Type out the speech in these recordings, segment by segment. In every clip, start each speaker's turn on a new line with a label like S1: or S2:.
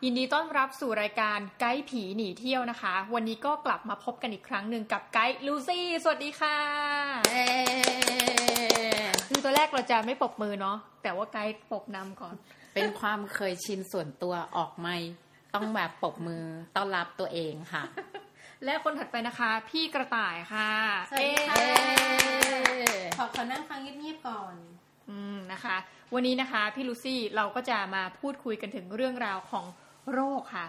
S1: วัสดีค่ะยินดีต้อนรับสู่รายการไกด์ผีหนีเที่ยวนะคะ วันนี้ก็กลับมาพบกันอีกครั้งหนึ่งกับไกด์ลูซี่ สวัสดีค่ะ
S2: เอ๊ะ
S1: คือตัวแรกเราจะไม่ปรบมือเนาะ แต่ว่าไกด์ปรบนำก่อน
S2: เป็นความเคยชินส่วนตัวออกไม่ต้องแบบปรบมือต้อนรับตัวเองค่ะ
S1: และคนถัดไปนะคะ พี่กระต่ายค่ะ
S3: สวัสดีค่ะ
S1: เอ๊ะ
S3: ขอขอนั่งฟังเงียบๆก่อน
S1: อืมนะคะ วันนี้นะคะพี่ลูซี่เราก็จะมาพูดคุยกันถึงเรื่องราวของ โรคค่ะ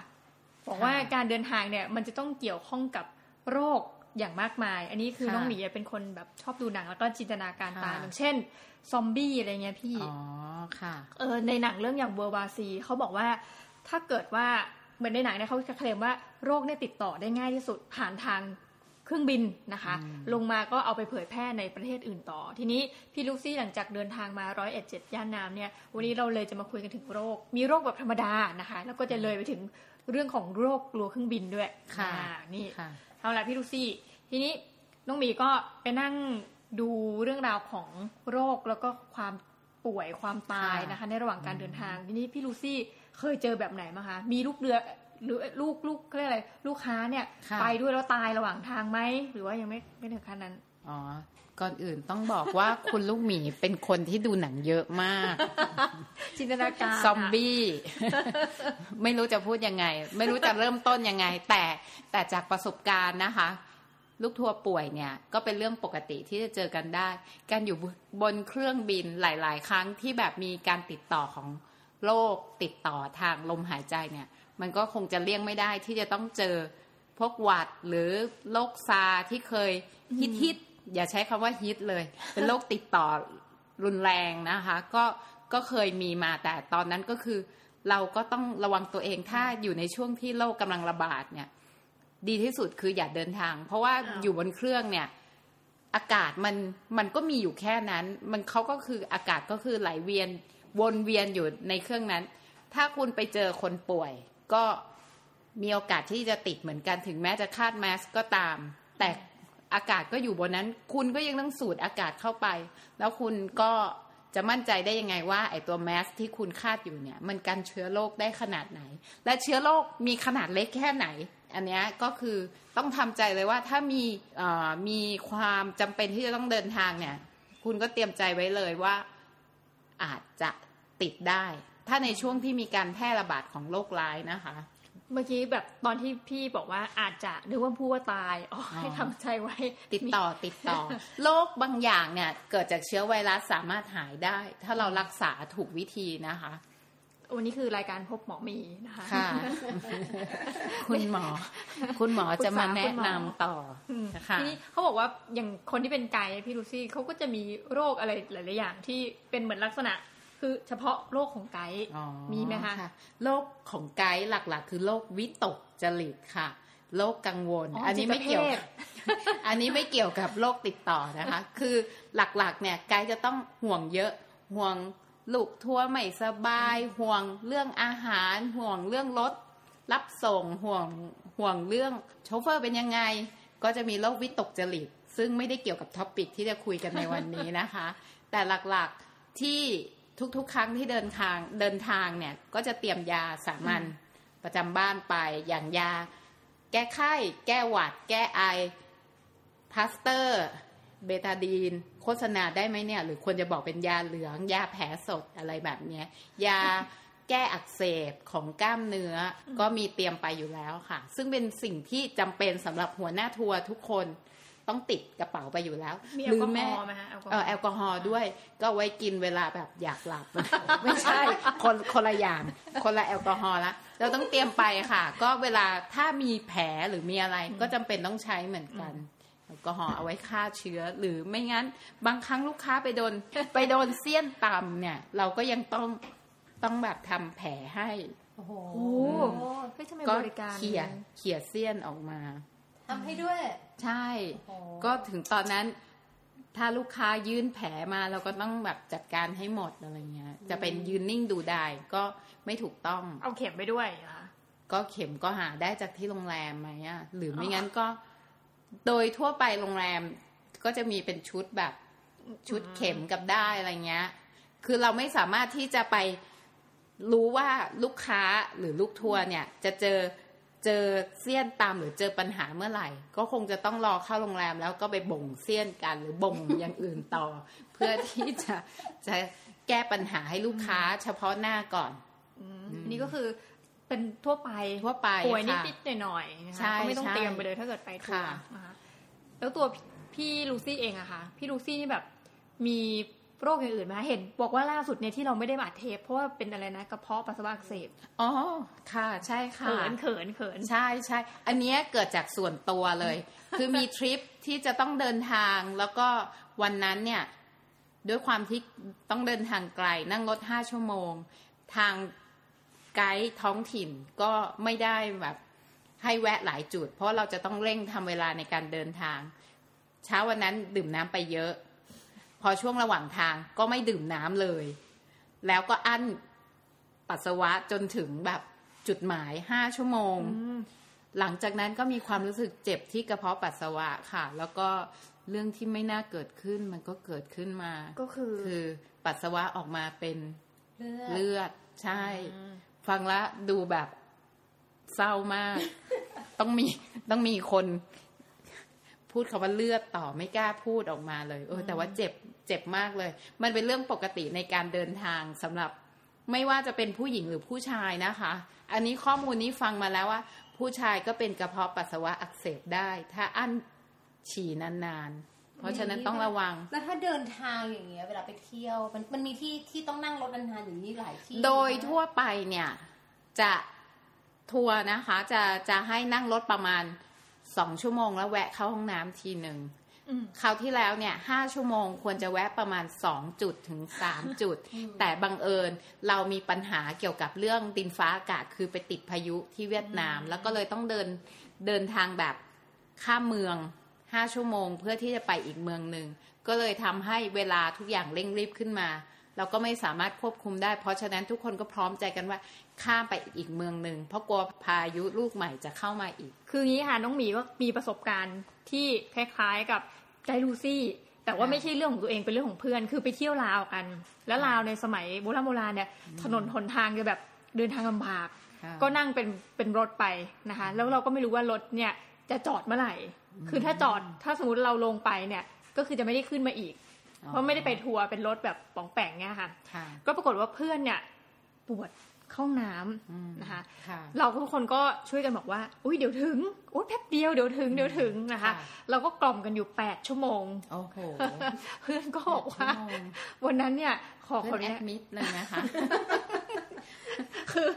S1: บอกว่าการเดินทางเนี่ยมันจะต้องเกี่ยวข้องกับโรคอย่างมากมาย อันนี้คือ
S2: ค่ะ
S1: น้องหมีเป็นคนแบบชอบดูหนังแล้วก็จินตนาการตาม
S2: ค่ะ
S1: อย่างเช่น ซอมบี้อะไรเงี้ยพี่
S2: อ๋อ ค่ะ
S1: เออ ในหนังเรื่องอย่างเวอร์บาซีเขาบอกว่าถ้าเกิดว่าเหมือนในหนังเนี่ยเขาเคลมว่าโรคเนี่ยติดต่อได้ง่ายที่สุดผ่านทาง เครื่องบินนะคะ
S2: อืม
S1: ลงมาก็เอาไปเผยแพร่ในประเทศอื่นต่อ ทีนี้พี่ลูซี่หลังจากเดินทางมาร้อยเอ็ดเจ็ดย่านน้ำเนี่ยวันนี้เราเลยจะมาคุยกันถึงโรค มีโรคแบบธรรมดานะคะ แล้วก็จะเลยไปถึงเรื่องของโรคกลัวเครื่องบินด้วย
S2: ค่ะ
S1: อ่านี่
S2: ค่ะ
S1: เอาละพี่ลูซี่ ทีนี้น้องหมีก็ไปนั่งดูเรื่องราวของโรคแล้วก็ความป่วยความตาย
S2: ค่ะ
S1: นะคะ ในระหว่างการเดินทางทีนี้พี่ลูซี่เคยเจอแบบไหนมาคะมีลูกเรือหรือ ลูกลูกเขาเรียกอะไร ลูกค้าเนี่ย
S2: ค่ะ
S1: ไปด้วยแล้วตายระหว่างทางไหมหรือว่ายังไม่ไม่ถึงขั้นนั้น
S2: อ๋อก่อนอื่นต้องบอกว่าคุณลูกหมีเป็นคนที่ดูหนังเยอะมาก
S1: จินตนาการ
S2: ซอมบี้ ไม่รู้จะพูดยังไง ไม่รู้จะเริ่มต้นยังไง แต่แต่จากประสบการณ์นะคะ ลูกทัวร์ป่วยเนี่ยก็เป็นเรื่องปกติที่จะเจอกันได้ การอยู่บนเครื่องบินหลาย ๆ ครั้งที่แบบมีการติดต่อของโรคติดต่อทางลมหายใจเนี่ย มันก็คงจะเลี่ยงไม่ได้ที่จะต้องเจอพวกหวัดหรือโรคซาร์ที่เคยฮิตฮิตๆอย่าใช้คำว่าฮิตเลย เป็นโรคติดต่อรุนแรงนะคะ ก็ก็เคยมีมาแต่ตอนนั้นก็คือ เราก็ต้องระวังตัวเองถ้าอยู่ในช่วงที่โรคกำลังระบาดเนี่ย ดีที่สุดคืออย่าเดินทาง เพราะว่า
S1: อ้าว
S2: อยู่บนเครื่องเนี่ย อากาศมันมันก็มีอยู่แค่นั้น มันเขาก็คืออากาศก็คือไหลเวียนวนเวียนอยู่ในเครื่องนั้น ถ้าคุณไปเจอคนป่วย ก็มีโอกาสที่จะติดเหมือนกันถึงแม้จะคาดแมสก็ตาม แต่อากาศก็อยู่บนนั้น คุณก็ยังต้องสูดอากาศเข้าไป แล้วคุณก็จะมั่นใจได้ยังไงว่าไอตัวแมสที่คุณคาดอยู่เนี่ย มันกันเชื้อโรคได้ขนาดไหน และเชื้อโรคมีขนาดเล็กแค่ไหน อันนี้ก็คือต้องทำใจเลยว่าถ้ามีมีความจำเป็นที่จะต้องเดินทางเนี่ย คุณก็เตรียมใจไว้เลยว่าอาจจะติดได้ ถ้าในช่วงที่มีการแพร่ระบาดของโรคร้ายนะคะ
S1: เมื่อกี้แบบตอนที่พี่บอกว่าอาจจะนึกว่าพูดว่าตายอ๋อให้ทำใจไว้
S2: ติดต่อติดต่อโรคบางอย่างเนี่ยเกิดจากเชื้อไวรัสสามารถหายได้ ถ้าเรารักษาถูกวิธีนะคะ
S1: วันนี้คือรายการพบหมอหมีนะคะ
S2: ค่ะ คุณหมอ คุณหมอจะมาแนะนำต่อ
S1: อืม
S2: นะคะ
S1: ทีนี้เขาบอกว่าอย่างคนที่เป็นไกด์พี่ลูซี่เขาก็จะมีโรคอะไรหลาย ๆ อย่างที่เป็นเหมือนลักษณะ คือเฉพาะโรคของไกด์
S2: อ๋อ
S1: มีไหมคะ
S2: โรคของไกด์หลักๆ คือโรควิตกจริตค่ะโรคกังวล
S1: อ๋ออั
S2: อันนี้ไม่เกี่ยว
S1: จิตเภท
S2: อันนี้ไม่เกี่ยวกับโรคติดต่อนะคะ คือหลักๆ เนี่ยไกด์จะต้องห่วงเยอะห่วงลูกทัวร์ไม่สบาย ห่วงเรื่องอาหาร ห่วงเรื่องรถรับส่งห่วงห่วงเรื่องโชเฟอร์เป็นยังไง ก็จะมีโรควิตกจริต ซึ่งไม่ได้เกี่ยวกับ topic ที่จะคุยกันในวันนี้นะคะ แต่หลักๆที่ ทุกๆ ครั้งที่เดินทางเดินทางเนี่ย ก็จะเตรียมยาสามัญประจำบ้านไปอย่างยา แก้ไข้ แก้หวัด แก้ไอพลาสเตอร์ เบตาดีน โฆษณาได้ไหมเนี่ย หรือควรจะบอกเป็นยาเหลือง ยาแผลสดอะไรแบบเนี้ย ยาแก้อักเสบของกล้ามเนื้อก็มีเตรียมไปอยู่แล้วค่ะ ซึ่งเป็นสิ่งที่จำเป็นสำหรับหัวหน้าทัวร์ทุกคน ต้องติดกระเป๋าไปอยู่แล้ว
S1: มีแอลกอฮอล์ไหมคะแอลกอฮ
S2: เอ
S1: อ
S2: อ
S1: ล์
S2: แอลกอฮอล์ด้วย ก็ไว้กินเวลาแบบอยากหลับ ไม่ใช่คนคนละอย่างคนละแอลกอฮอล์ละเราต้องเตรียมไปค่ะ ก็เวลาถ้ามีแผลหรือมีอะไร ก็จำเป็นต้องใช้เหมือนกันแอลกอฮอล์เอาไว้ฆ่าเชื้อ หรือไม่งั้น บางครั้งลูกค้าไปโดน ไปโดนเสี้ยนตำเนี่ย เราก็ยังต้องต้องแบบทำแผลให้
S3: โอ้โห
S1: โอ้เฮ้ยทำไม
S2: ก็
S1: บริการ
S2: เขี่ยเขี่ยเสี้ยนออกมา
S3: ทำให้ด้วย
S2: ใช่
S3: โอ้โห
S2: ก็ถึงตอนนั้น ถ้าลูกค้ายื่นแผลมาเราก็ต้องแบบจัดการให้หมดอะไรเงี้ย จะเป็นยืนนิ่งดูได้ก็ไม่ถูกต้อง
S1: เอาเข็มไปด้วยเหรอคะ
S2: ก็เข็มก็หาได้จากที่โรงแรมไหมอะหรือไม่งั้นก็ โดยทั่วไปโรงแรมก็จะมีเป็นชุดแบบชุดเข็มกับได้อะไรเงี้ย คือเราไม่สามารถที่จะไปรู้ว่าลูกค้าหรือลูกทัวร์เนี่ย จะเจอ เจอเสี้ยนตามหรือเจอปัญหาเมื่อไหร่ ก็คงจะต้องรอเข้าโรงแรมแล้วก็ไปบ่งเสี้ยนกันหรือบ่งอย่างอื่นต่อ เพื่อที่จะจะแก้ปัญหาให้ลูกค้าเฉพาะหน้าก่อน
S1: อืมอันนี้ก็คือเป็นทั่วไป
S2: ทั่วไป
S1: ป่วย
S2: ค่ะ
S1: นิดๆหน่อยๆนะคะ
S2: ใช่
S1: ก็ไม่ต้อง
S2: ใช่
S1: เตรียมไปเลยถ้าเกิดไปทัวร์
S2: ค่ะ
S1: นะคะแล้วตัวพี่ลูซี่เองอะค่ะ พี่ลูซี่นี่แบบมี โรคอย่างอื่นไหมคะเห็นบอกว่าล่าสุดเนี่ยที่เราไม่ได้บาดเทปเพราะว่าเป็นอะไรนะกระเพาะปัสสาวะอักเสบ
S2: อ๋อค่ะใช่ค่ะ
S1: เขินเขินเขิน
S2: ใช่ใช่อันเนี้ยเกิดจากส่วนตัวเลย คือมีทริปที่จะต้องเดินทางแล้วก็วันนั้นเนี่ยด้วยความที่ต้องเดินทางไกลนั่งรถห้าชั่วโมง ทางไกด์ท้องถิ่นก็ไม่ได้แบบให้แวะหลายจุด เพราะเราจะต้องเร่งทำเวลาในการเดินทาง เช้าวันนั้นดื่มน้ำไปเยอะ พอช่วงระหว่างทางก็ไม่ดื่มน้ำเลย แล้วก็อั้นปัสสาวะจนถึงแบบจุดหมายห้าชั่วโมง
S1: อืม
S2: หลังจากนั้นก็มีความรู้สึกเจ็บที่กระเพาะปัสสาวะค่ะ แล้วก็เรื่องที่ไม่น่าเกิดขึ้นมันก็เกิดขึ้นมา
S1: ก็คือ
S2: คือปัสสาวะออกมาเป็น
S3: เลือด
S2: เลือดใช่
S1: อืม
S2: ฟังแล้วดูแบบเศร้ามาก ต้องมีต้องมีคน พูดคำว่าเลือดต่อไม่กล้าพูดออกมาเลยเออแต่ว่าเจ็บเจ็บมากเลย มันเป็นเรื่องปกติในการเดินทางสำหรับไม่ว่าจะเป็นผู้หญิงหรือผู้ชายนะคะ อันนี้ข้อมูลนี้ฟังมาแล้วว่า ผู้ชายก็เป็นกระเพาะปัสสาวะอักเสบได้ ถ้าอั้นฉี่นานๆ เพราะฉะนั้นต้องระวัง
S3: แล้วถ้าเดินทางอย่างเงี้ยเวลาไปเที่ยวมันมันมีที่ที่ต้องนั่งรถนานๆอย่างนี้หลายที่
S2: โดย
S3: นะ
S2: ทั่วไปเนี่ยจะทัวร์นะคะ จะจะให้นั่งรถประมาณ สองชั่วโมงแล้วแวะเข้าห้องน้ำทีหนึ่ง
S1: อืม
S2: คราวที่แล้วเนี่ยห้าชั่วโมงควรจะแวะประมาณสองจุดถึงสามจุด แต่บังเอิญเรามีปัญหาเกี่ยวกับเรื่องดินฟ้าอากาศคือไปติดพายุที่เวียดนาม แล้วก็เลยต้องเดินเดินทางแบบข้ามเมืองห้าชั่วโมง เพื่อที่จะไปอีกเมืองหนึ่งก็เลยทำให้เวลาทุกอย่างเร่งรีบขึ้นมา เราก็ไม่สามารถควบคุมได้ เพราะฉะนั้นทุกคนก็พร้อมใจกันว่าข้ามไปอีกเมืองหนึ่งเพราะกลัวพายุลูกใหม่จะเข้ามาอีก
S1: คืองี้ค่ะน้องหมีก็มีประสบการณ์ที่คล้ายๆกับไกด์ลูซี่แต่ว่า
S2: ค่ะ
S1: ไม่ใช่เรื่องของตัวเองเป็นเรื่องของเพื่อน คือไปเที่ยวลาวกัน แล้วลาวในสมัยโบราณโบราณเนี่ยถนนหนทางจะแบบเดินทางลำบาก ก็นั่งเป็นเป็นรถไปนะคะ แล้วเราก็ไม่รู้ว่ารถเนี่ยจะจอดเมื่อไหร่ คือถ้าจอดถ้าสมมติเราลงไปเนี่ยก็คือจะไม่ได้ขึ้นมาอีก เพราะไม่ได้ไปทัวร์เป็นรถแบบป๋องแปงเนี่ยค่ะ
S2: ค่ะ
S1: ก็ปรากฏว่าเพื่อนเนี่ยปวดเข้าห้องน้ำ
S2: อืม
S1: นะคะ
S2: ค่ะ
S1: เราทุกคนก็ช่วยกันบอกว่า อุ้ยเดี๋ยวถึงโอ้ยแป๊บเดียวเดี๋ยวถึงเดี๋ยวถึงนะคะ
S2: ค่ะ
S1: เราก็กล่อมกันอยู่แปดชั่วโมง
S2: โอ้โห
S1: เพื่อนก็บอกว่า
S2: ชั่โมง
S1: วันนั้นเนี่ย ขอค
S2: เพื่อนนแอ
S1: เนี้ย
S2: ดมิดเลยนะคะ
S1: คือ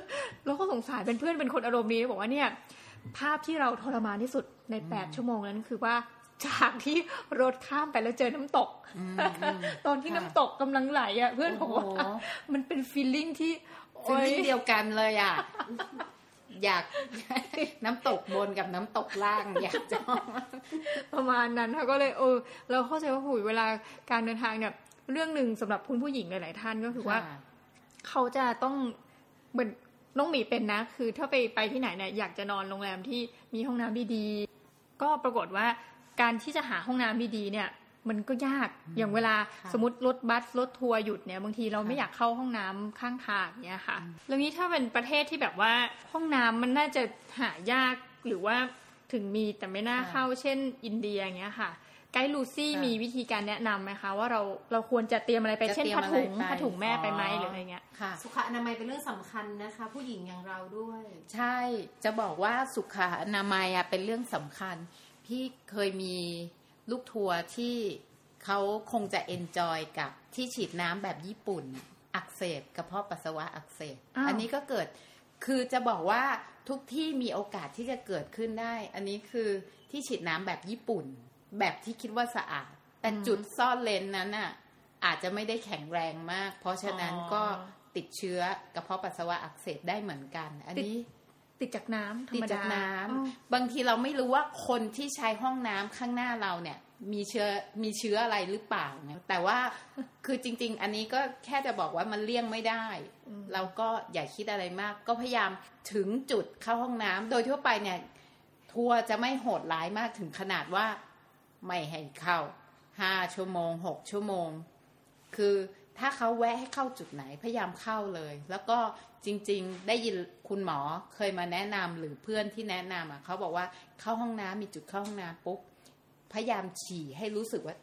S1: เราก็สงสารเป็นเพื่อนเป็นคนอารมณ์ดีบอกว่าเนี่ย ภาพที่เราทรมานที่สุดในแปดชั่วโมงนั้นคือว่า จากที่รถข้ามไปแล้วเจอน้ำตก
S2: อืมอืม
S1: ตอนที่
S2: ค่ะ
S1: น้ำตกกำลังไหลอะ เพื่อนบอกว่า
S2: โอ้โห
S1: มันเป็นฟีลลิ่งที่
S2: ฟีล
S1: โอ๊ย
S2: ลิ่งเดียวกันเลยอะอยากน้ำตกบนกับน้ำตกล่าง อยากจะ
S1: ประมาณนั้นค่ะก็เลยเออเราเข้าใจว่าหุยเวลาการเดินทางเนี่ย เรื่องหนึ่งสำหรับคุณผู้หญิงหลาย ๆ ท่านก็คือว่า เขาจะต้องเหมือนน้องหมีเป็นนะ คือถ้าไปไปที่ไหนเนี่ยอยากจะนอนโรงแรมที่มีห้องน้ำดีๆก็ปรากฏว่า การที่จะหาห้องน้ำดีๆเนี่ย มันก็ยากอย่างเวลา
S2: ค่ะ
S1: สมมติรถบัสรถทัวร์หยุดเนี่ยบางทีเราไม่
S2: ค่ะ
S1: อยากเข้าห้องน้ำข้างทางเนี่ยค่ะแล้วนี้ถ้าเป็นประเทศที่แบบว่าห้องน้ำมันน่าจะหายากหรือว่าถึงมีแต่ไม่น่าเข้าเช่น อินเดียอย่างเงี้ยค่ะไกด์ลูซี่มีวิธีการแนะนำไหมคะ ว่าเราเราควรจะเตรียมอะไรไป
S2: จะ
S1: เช่น
S2: เตรียม
S1: ผ้าถุง
S2: อะไรไป
S1: ผ้าถุงแม่ไปไหมหรืออะไรเงี้ย
S2: ค่ะ
S3: สุขอนามัยเป็นเรื่องสำคัญนะคะ ผู้หญิงอย่างเราด้วย
S2: ใช่จะบอกว่าสุขอนามัยอะเป็นเรื่องสำคัญ พี่เคยมีลูกทัวร์ที่เขาคงจะ enjoy กับที่ฉีดน้ำแบบญี่ปุ่น อักเสบกระเพาะปัสสาวะอักเสบ
S1: อ้าว
S2: อันนี้ก็เกิดคือจะบอกว่าทุกที่มีโอกาสที่จะเกิดขึ้นได้ อันนี้คือที่ฉีดน้ำแบบญี่ปุ่น แบบที่คิดว่าสะอาด แต่จุดซ่อนเร้นนั้นน่ะ อาจจะไม่ได้แข็งแรงมาก เพราะฉะนั้นก็ติดเชื้อกระเพาะปัสสาวะอักเสบได้เหมือนกัน อันนี้
S1: ติดจากน้ำธร
S2: ติด
S1: รม
S2: จา
S1: ดาก
S2: น้ำ
S1: อ๋อ
S2: บางทีเราไม่รู้ว่าคนที่ใช้ห้องน้ำข้างหน้าเราเนี่ย มีเชื้อมีเชื้ออะไรหรือเปล่าเนี่ยแต่ว่าคือจริง ๆ อันนี้ก็แค่จะบอกว่ามันเลี่ยงไม่ได้ เราก็อย่าคิดอะไรมาก ก็พยายามถึงจุดเข้าห้องน้ำโดยทั่วไปเนี่ย ทัวร์จะไม่โหดร้ายมากถึงขนาดว่าไม่ให้เข้าห้าชั่วโมงหกชั่วโมง คือ ถ้าเขาแวะให้เข้าจุดไหนพยายามเข้าเลย แล้วก็จริง ๆ ได้ยินคุณหมอเคยมาแนะนำหรือเพื่อนที่แนะนำอะเขาบอกว่าเข้าห้องน้ำมีจุดเข้าห้องน้ำปุ๊บพยายามฉี่ให้รู้สึกว่า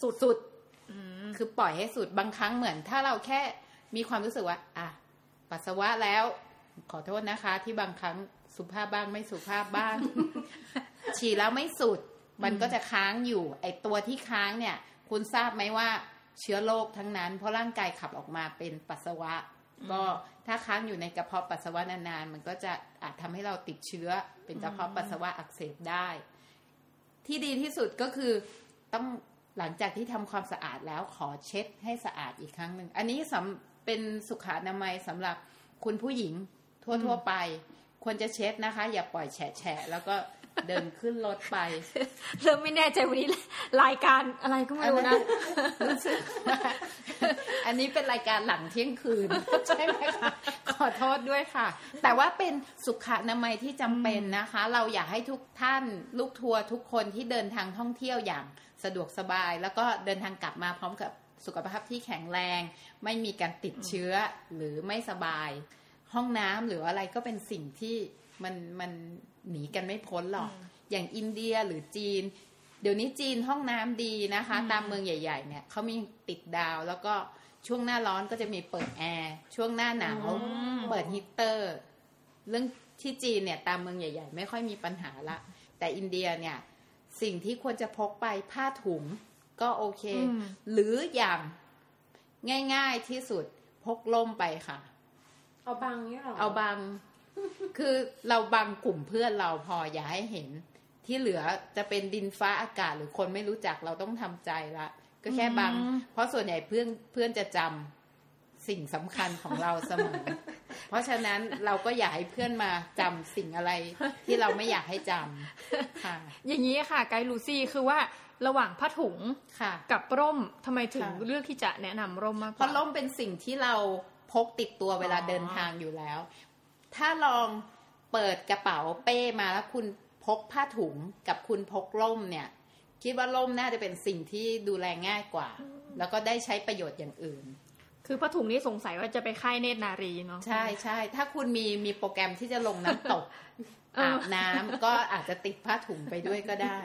S2: สุดสุดๆคือปล่อยให้สุดบางครั้งเหมือน ถ้าเราแค่มีความรู้สึกว่า อะปัสสาวะแล้ว ขอโทษนะคะ ที่บางครั้งสุภาพบ้างไม่สุภาพบ้าง ฉี่แล้วไม่สุด มันก็จะค้างอยู่ ไอตัวที่ค้างเนี่ย คุณทราบไหมว่า เชื้อโรคทั้งนั้น เพราะร่างกายขับออกมาเป็นปัสสาวะ ก็ถ้าค้างอยู่ในกระเพาะปัสสาวะนานๆ มันก็จะอาจทำให้เราติดเชื้อ เป็นกระเพาะปัสสาวะอักเสบได้ ที่ดีที่สุดก็คือต้องหลังจากที่ทำความสะอาดแล้วขอเช็ดให้สะอาดอีกครั้งหนึ่ง อันนี้สำเป็นสุขอนามัยสำหรับคุณผู้หญิงทั่วๆไป ควรจะเช็ดนะคะ อย่าปล่อยแฉะๆแล้วก็ เดินขึ้นรถไป
S1: เริ่มไม่แน่ใจวันนี้รายการอะไรก็ไม่รู้นะ
S2: รู้สึกว่าอันนี้เป็นรายการหลังเที่ยงคืนใช่ไหมคะขอโทษด้วยค่ะ แต่ว่าเป็นสุขอนามัยที่จำเป็นนะคะ เราอยากให้ทุกท่านลูกทัวร์ทุกคนที่เดินทางท่องเที่ยวอย่างสะดวกสบาย แล้วก็เดินทางกลับมาพร้อมกับสุขภาพที่แข็งแรง ไม่มีการติดเชื้อหรือไม่สบาย ห้องน้ำหรืออะไรก็เป็นสิ่งที่ มันมันหนีกันไม่พ้นหรอก อย่างอินเดียหรือจีน เดี๋ยวนี้จีนห้องน้ำดีนะคะ ตามเมืองใหญ่ ๆ เนี่ยเขามีติดดาวแล้วก็ช่วงหน้าร้อนก็จะมีเปิดแอร์ช่วงหน้าหนาวเปิดฮีตเตอร์ เรื่องที่จีนเนี่ยตามเมืองใหญ่ ๆ ไม่ค่อยมีปัญหาละ แต่อินเดียเนี่ยสิ่งที่ควรจะพกไปผ้าถุงก็โอเค
S1: อืม
S2: หรืออย่างง่าย ๆที่สุดพกล่มไปค่ะ
S3: เอาบังเนี่ยหรอ
S2: เอาบาง คือเราบางกลุ่มเพื่อนเราพออย่าให้เห็น ที่เหลือจะเป็นดินฟ้าอากาศหรือคนไม่รู้จักเราต้องทำใจละ ก็แค่บาง
S1: อืม
S2: เพราะส่วนใหญ่เพื่อนเพื่อนจะจำสิ่งสำคัญของเราเสมอ เพราะฉะนั้นเราก็อยากให้เพื่อนมาจำสิ่งอะไรที่เราไม่อยากให้จำค่ะ
S1: อย่างนี้ค่ะ ไกด์ลูซี่คือว่าระหว่างผ้าถุง
S2: ค่ะ
S1: กับร่มทำไมถึง
S2: ค่ะ
S1: เลือกที่จะแนะนำร่มมากก
S2: เพ
S1: ว่า
S2: ราะร่มเป็นสิ่งที่เราพกติดตัวเวลา
S1: อ๋อ
S2: เดินทางอยู่แล้ว ถ้าลองเปิดกระเป๋าเป้มาแล้วคุณพกผ้าถุงกับคุณพกร่มเนี่ย คิดว่าร่มน่าจะเป็นสิ่งที่ดูแลง่ายกว่า แล้วก็ได้ใช้ประโยชน์อย่างอื่น
S1: คือผ้าถุงนี้สงสัยว่าจะไปค่ายเนตรนารีเนาะ
S2: ใช่ใช่ถ้าคุณมีมีโปรแกรมที่จะลงน้ำตก
S1: เอออ
S2: อาบน้ำก็อาจจะติดผ้าถุงไปด้วยก็ได้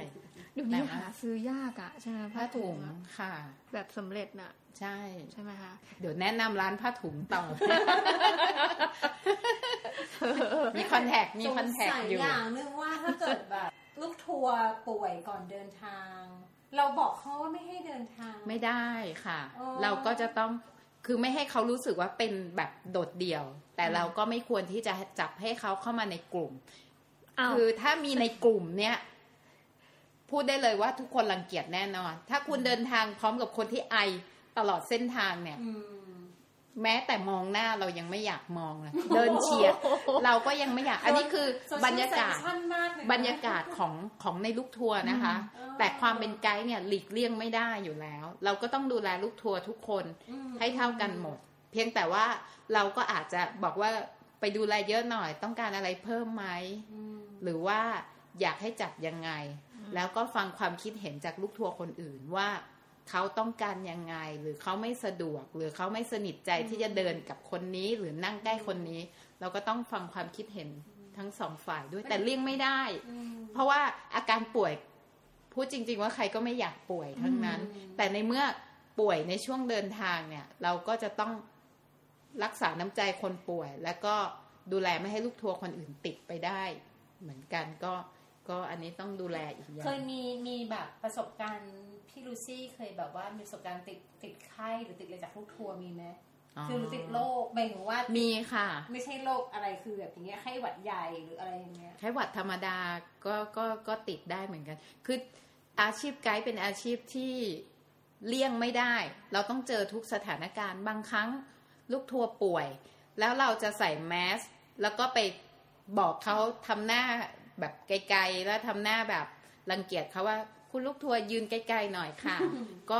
S1: เดี๋ยวนี้
S2: แต่ว่า
S1: หาซื้อยากอะใช่ไหม
S2: ผ้าถุง
S1: อะ
S2: ค่ะ
S1: แบบสำเร็จน่ะ
S2: ใช่
S1: ใช่ไหมคะ
S2: เดี๋ยวแนะนำร้านผ้าถุงต่อมีคอนแทคมีคอนแทค
S3: สงสั
S2: อยู่
S3: อย่างนึงว่าถ้าเกิดแบบลูกทัวร์ป่วยก่อนเดินทาง เราบอกเขาว่าไม่ให้เดินทาง
S2: ไม่ได้ค่ะ
S3: อ๋อ
S2: เราก็จะต้องคือไม่ให้เขารู้สึกว่าเป็นแบบโดดเดี่ยว แต่เราก็ไม่ควรที่จะจับให้เขาเข้ามาในกลุ่ม
S1: อ้าว
S2: คือถ้ามีในกลุ่มเนี้ย พูดได้เลยว่าทุกคนรังเกียจแน่นอน ถ้าคุณเดินทางพร้อมกับคนที่ไอตลอดเส้นทางเนี่ย
S3: อืม
S2: แม้แต่มองหน้าเรายังไม่อยากมองเลยเดินเฉียดเราก็ยังไม่อยาก อันนี้คือ
S3: Social
S2: บรรยากาศ
S3: sensation มากเลยนะ
S2: บรรยากาศของของในลูกทัวร์นะคะ
S3: อืม
S2: แต่ความเป็นไกด์เนี่ยหลีกเลี่ยงไม่ได้อยู่แล้ว เราก็ต้องดูแลลูกทัวร์ทุกคน
S3: อืม
S2: ให้เท่ากันหมด เพียงแต่ว่าเราก็อาจจะบอกว่าไปดูแลเยอะหน่อย ต้องการอะไรเพิ่มไหม
S3: อืม
S2: หรือว่าอยากให้จัดยังไง แล้วก็ฟังความคิดเห็นจากลูกทัวร์คนอื่นว่าเขาต้องการยังไง หรือเขาไม่สะดวก หรือเขาไม่สนิทใจที่จะเดินกับคนนี้หรือนั่งใกล้คนนี้ เราก็ต้องฟังความคิดเห็นทั้งสองฝ่ายด้วยแต่เลี่ยงไม่ได้
S3: อืม
S2: เพราะว่าอาการป่วยพูดจริง ๆ ว่าใครก็ไม่อยากป่วยทั้งนั้น
S3: อืม
S2: แต่ในเมื่อป่วยในช่วงเดินทางเนี่ย เราก็จะต้องรักษาน้ำใจคนป่วย แล้วก็ดูแลไม่ให้ลูกทัวร์คนอื่นติดไปได้ เหมือนกันก็ ก็อันนี้ต้องดูแลอีกอย่า
S3: เคย
S2: ง
S3: มีมีแบบประสบการณ์พี่ลูซี่เคยแบบว่ามีประสบการณ์ติดติดไข้หรือติดอะไรจากลูกทัวร์มีไหมคือหรือติดโรคหมายถึงว่า
S2: มีค่ะ
S3: ไม่ใช่โรคอะไรคือแบบอย่างเงี้ยไข้หวัดใหญ่หรืออะไรอย่างเงี้ย
S2: ไข้หวัดธรรมดาก็ก็ก็ติดได้เหมือนกัน คืออาชีพไกด์เป็นอาชีพที่เลี่ยงไม่ได้ เราต้องเจอทุกสถานการณ์บางครั้งลูกทัวร์ป่วย แล้วเราจะใส่แมสแล้วก็ไปบอกเขาทำหน้า แบบไกลๆแล้วทำหน้าแบบรังเกียจเขาว่าคุณลูกทัวร์ยืนไกลๆหน่อยค่ะ ก็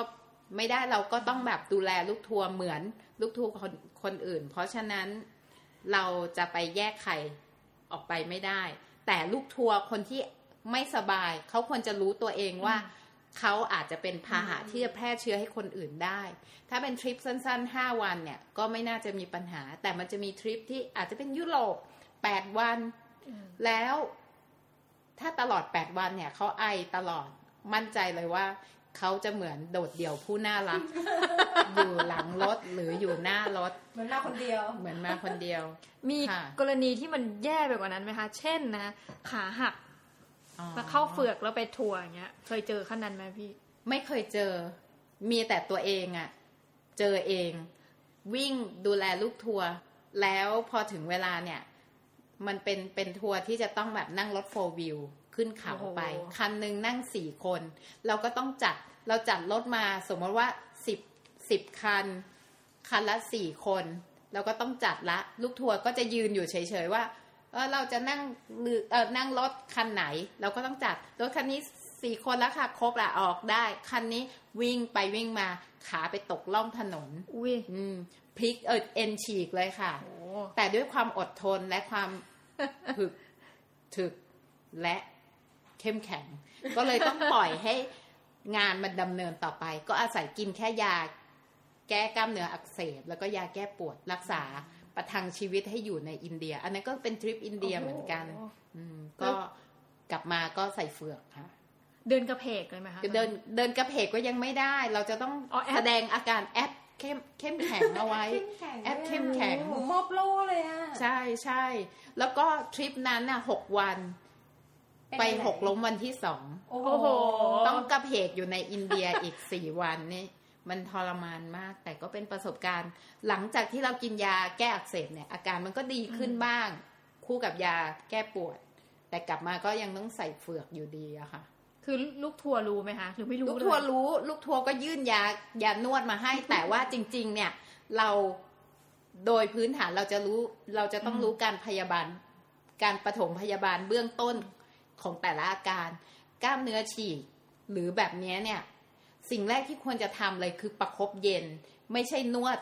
S2: ไม่ได้เราก็ต้องแบบดูแลลูกทัวร์เหมือนลูกทัวร์คนคนอื่น เพราะฉะนั้นเราจะไปแยกใครออกไปไม่ได้ แต่ลูกทัวร์คนที่ไม่สบาย เขาควรจะรู้ตัวเองว่าเขาอาจจะเป็นพาหะที่จะแพร่เชื้อให้คนอื่นได้ ถ้าเป็นทริปสั้นๆ 5 วันเนี่ย ก็ไม่น่าจะมีปัญหา แต่มันจะมีทริปที่อาจจะเป็นยุโรป8วัน แล้ว ถ้าตลอด 8 วันเนี่ยเขาไอตลอดมั่นใจเลยว่าเขาจะเหมือนโดดเดี่ยวผู้น่ารัก อยู่หลังรถหรืออยู่หน้ารถ
S3: เหมือนมาคนเดียว
S2: เหมือนมาคนเดียว
S1: มี
S2: ค่ะ
S1: กรณีที่มันแย่ไปกว่านั้นไหมคะ เช่นนะขาหัก
S2: อ๋อ
S1: มาเข้าเฟือกแล้วไปทัวร์อย่างเงี้ย เคยเจอขั้นนั้นไหมพี่
S2: ไม่เคยเจอ มีแต่ตัวเองอะเจอเอง วิ่งดูแลลูกทัวร์แล้วพอถึงเวลาเนี่ย มันเป็นเป็นทัวร์ที่จะต้องแบบนั่งรถโฟวิวขึ้นเขา
S1: โอ้โห
S2: ไป คันหนึ่งนั่งสี่คน เราก็ต้องจัดเราจัดรถมาสมมติว่าสิบสิบคัน คันละสี่คนเราก็ต้องจัดละ ลูกทัวร์ก็จะยืนอยู่เฉยๆว่าเออเราจะนั่งหรือเออนั่งรถคันไหน เราก็ต้องจัดรถคันนี้สี่คนแล้วค่ะ ครบละออกได้ คันนี้วิ่งไปวิ่งมาขาไปตกล่องถนน
S1: อุ้ย
S2: อืมพลิกเออเอ็นฉีกเลยค่ะ
S1: โอ้
S2: แต่ด้วยความอดทนและความ ถึกถึกและเข้มแข็ง ก็เลยต้องปล่อยให้งานมันดำเนินต่อไป ก็อาศัยกินแค่ยาแก้กล้ามเนื้ออักเสบ แล้วก็ยาแก้ปวดรักษาประทังชีวิตให้อยู่ในอินเดีย อันนั้นก็เป็นทริปอินเดียเหมือนกัน
S1: โโห
S2: อืม ก็กลับมาก็ใส่เฟือกค่ะ
S1: เดินกระเพกเลยไหมคะ
S2: เดินเดินกระเพกก็ยังไม่ได้ เราจะต้อง
S1: อ๋อแอป
S2: แสดงอาการแอป เข้มเข้มแข็งเอาไว้ แอปเข้มแข็ง
S3: หมูมอบโล่เลยอะ
S2: ใช่ใช่แล้วก็ทริปนั้นน่ะหกวัน
S3: เป็น
S2: ไป
S3: ยังไง
S2: หกล้มวันที่สอง
S3: โอ้
S1: โอ้โห
S2: ต้องกระเพกอยู่ในอินเดียอีกสี่วันนี่มันทรมานมาก แต่ก็เป็นประสบการณ์ หลังจากที่เรากินยาแก้อักเสบเนี่ย อาการมันก็ดีขึ้นบ้าง คู่กับยาแก้ปวด แต่กลับมาก็ยังต้องใส่เฟือกอยู่ดีอะค่ะ
S1: คือลูกทัวร์รู้ไหมคะหรือไม่รู้
S2: ลูก
S1: เย
S2: ทัวร์รู้ ลูกทัวร์ก็ยื่นยายานวดมาให้ แต่ว่าจริง ๆ เนี่ย เราโดยพื้นฐานเราจะรู้ เราจะต้องรู้การพยาบาล การปฐมพยาบาลเบื้องต้นของแต่ละอาการ กล้ามเนื้อฉีกหรือแบบเนี้ยเนี่ย สิ่งแรกที่ควรจะทำเลยคือประคบเย็น ไม่ใช่นวด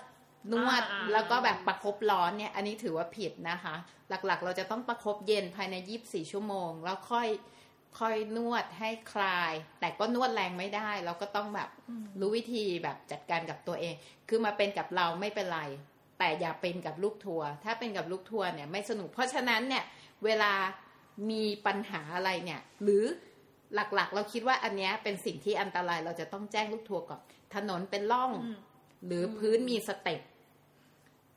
S2: นวด
S1: อ่า
S2: แล้วก็แบบประคบร้อนเนี่ย อันนี้ถือว่าผิดนะคะ หลักๆ เราจะต้องประคบเย็นภายใน 24 ชั่วโมง แล้วค่อย ค่อยนวดให้คลาย แต่ก็นวดแรงไม่ได้ เราก็ต้องแบบรู้วิธีแบบจัดการกับตัวเอง คือมาเป็นกับเราไม่เป็นไร แต่อย่าเป็นกับลูกทัวร์ถ้าเป็นกับลูกทัวร์เนี่ยไม่สนุก เพราะฉะนั้นเนี่ย เวลามีปัญหาอะไรเนี่ย หรือหลักๆ เราคิดว่าอันเนี้ยเป็นสิ่งที่อันตรายเราจะต้องแจ้งลูกทัวร์ก่อน ถนนเป็นร่อง
S1: อืม
S2: หรือพื้นมี step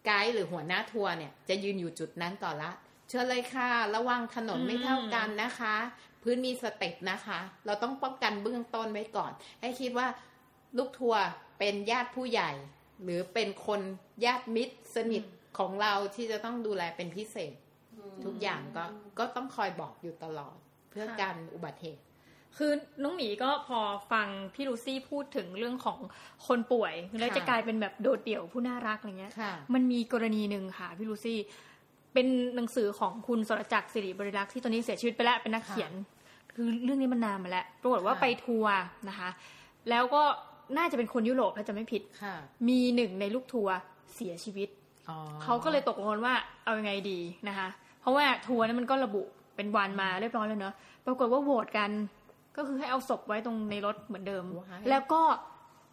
S2: ไกด์หรือหัวหน้าทัวร์เนี่ยจะยืนอยู่จุดนั้นก่อนละเชิญเลยค่ะ ระวังถนนไม่เท่ากันนะคะ พื้นมีสเต็ปนะคะ เราต้องป้องกันเบื้องต้นไว้ก่อน ให้คิดว่าลูกทัวร์เป็นญาติผู้ใหญ่ หรือเป็นคนญาติมิตรสนิทของเราที่จะต้องดูแลเป็นพิเศษ ทุกอย่างก็ก็ต้องคอยบอกอยู่ตลอด เพื่อ
S1: ค่ะ
S2: การอุบัติเหตุ
S1: คือน้องหมีก็พอฟังพี่ลูซี่พูดถึงเรื่องของคนป่วย แล้วจะกลายเป็นแบบโดดเดี่ยวผู้น่ารักอะไรเงี้ย
S2: ค่ะ
S1: มันมีกรณีหนึ่งค่ะพี่ลูซี่ เป็นหนังสือของคุณสรจักรสิริบริรักษ์ที่ตอนนี้เสียชีวิตไปแล้วเป็นนักเขียน คือเรื่องนี้มันนานมาแล้วปรากฏว่า
S2: ค่ะ
S1: ไปทัวร์นะคะ แล้วก็น่าจะเป็นคนยุโรปถ้าจะไม่ผิด
S2: ค่ะ
S1: มีหนึ่งในลูกทัวร์เสียชีวิต
S2: อ๋อ
S1: เขาก็เลยตกลงกันว่าเอายังไงดีนะคะ เพราะว่าทัวร์นั้นมันก็ระบุเป็นวันมาเรียบร้อยแล้วเนอะปรากฏว่าโหวตกันก็คือให้เอาศพไว้ตรงในรถเหมือนเดิม
S2: ว้าย
S1: แล้วก็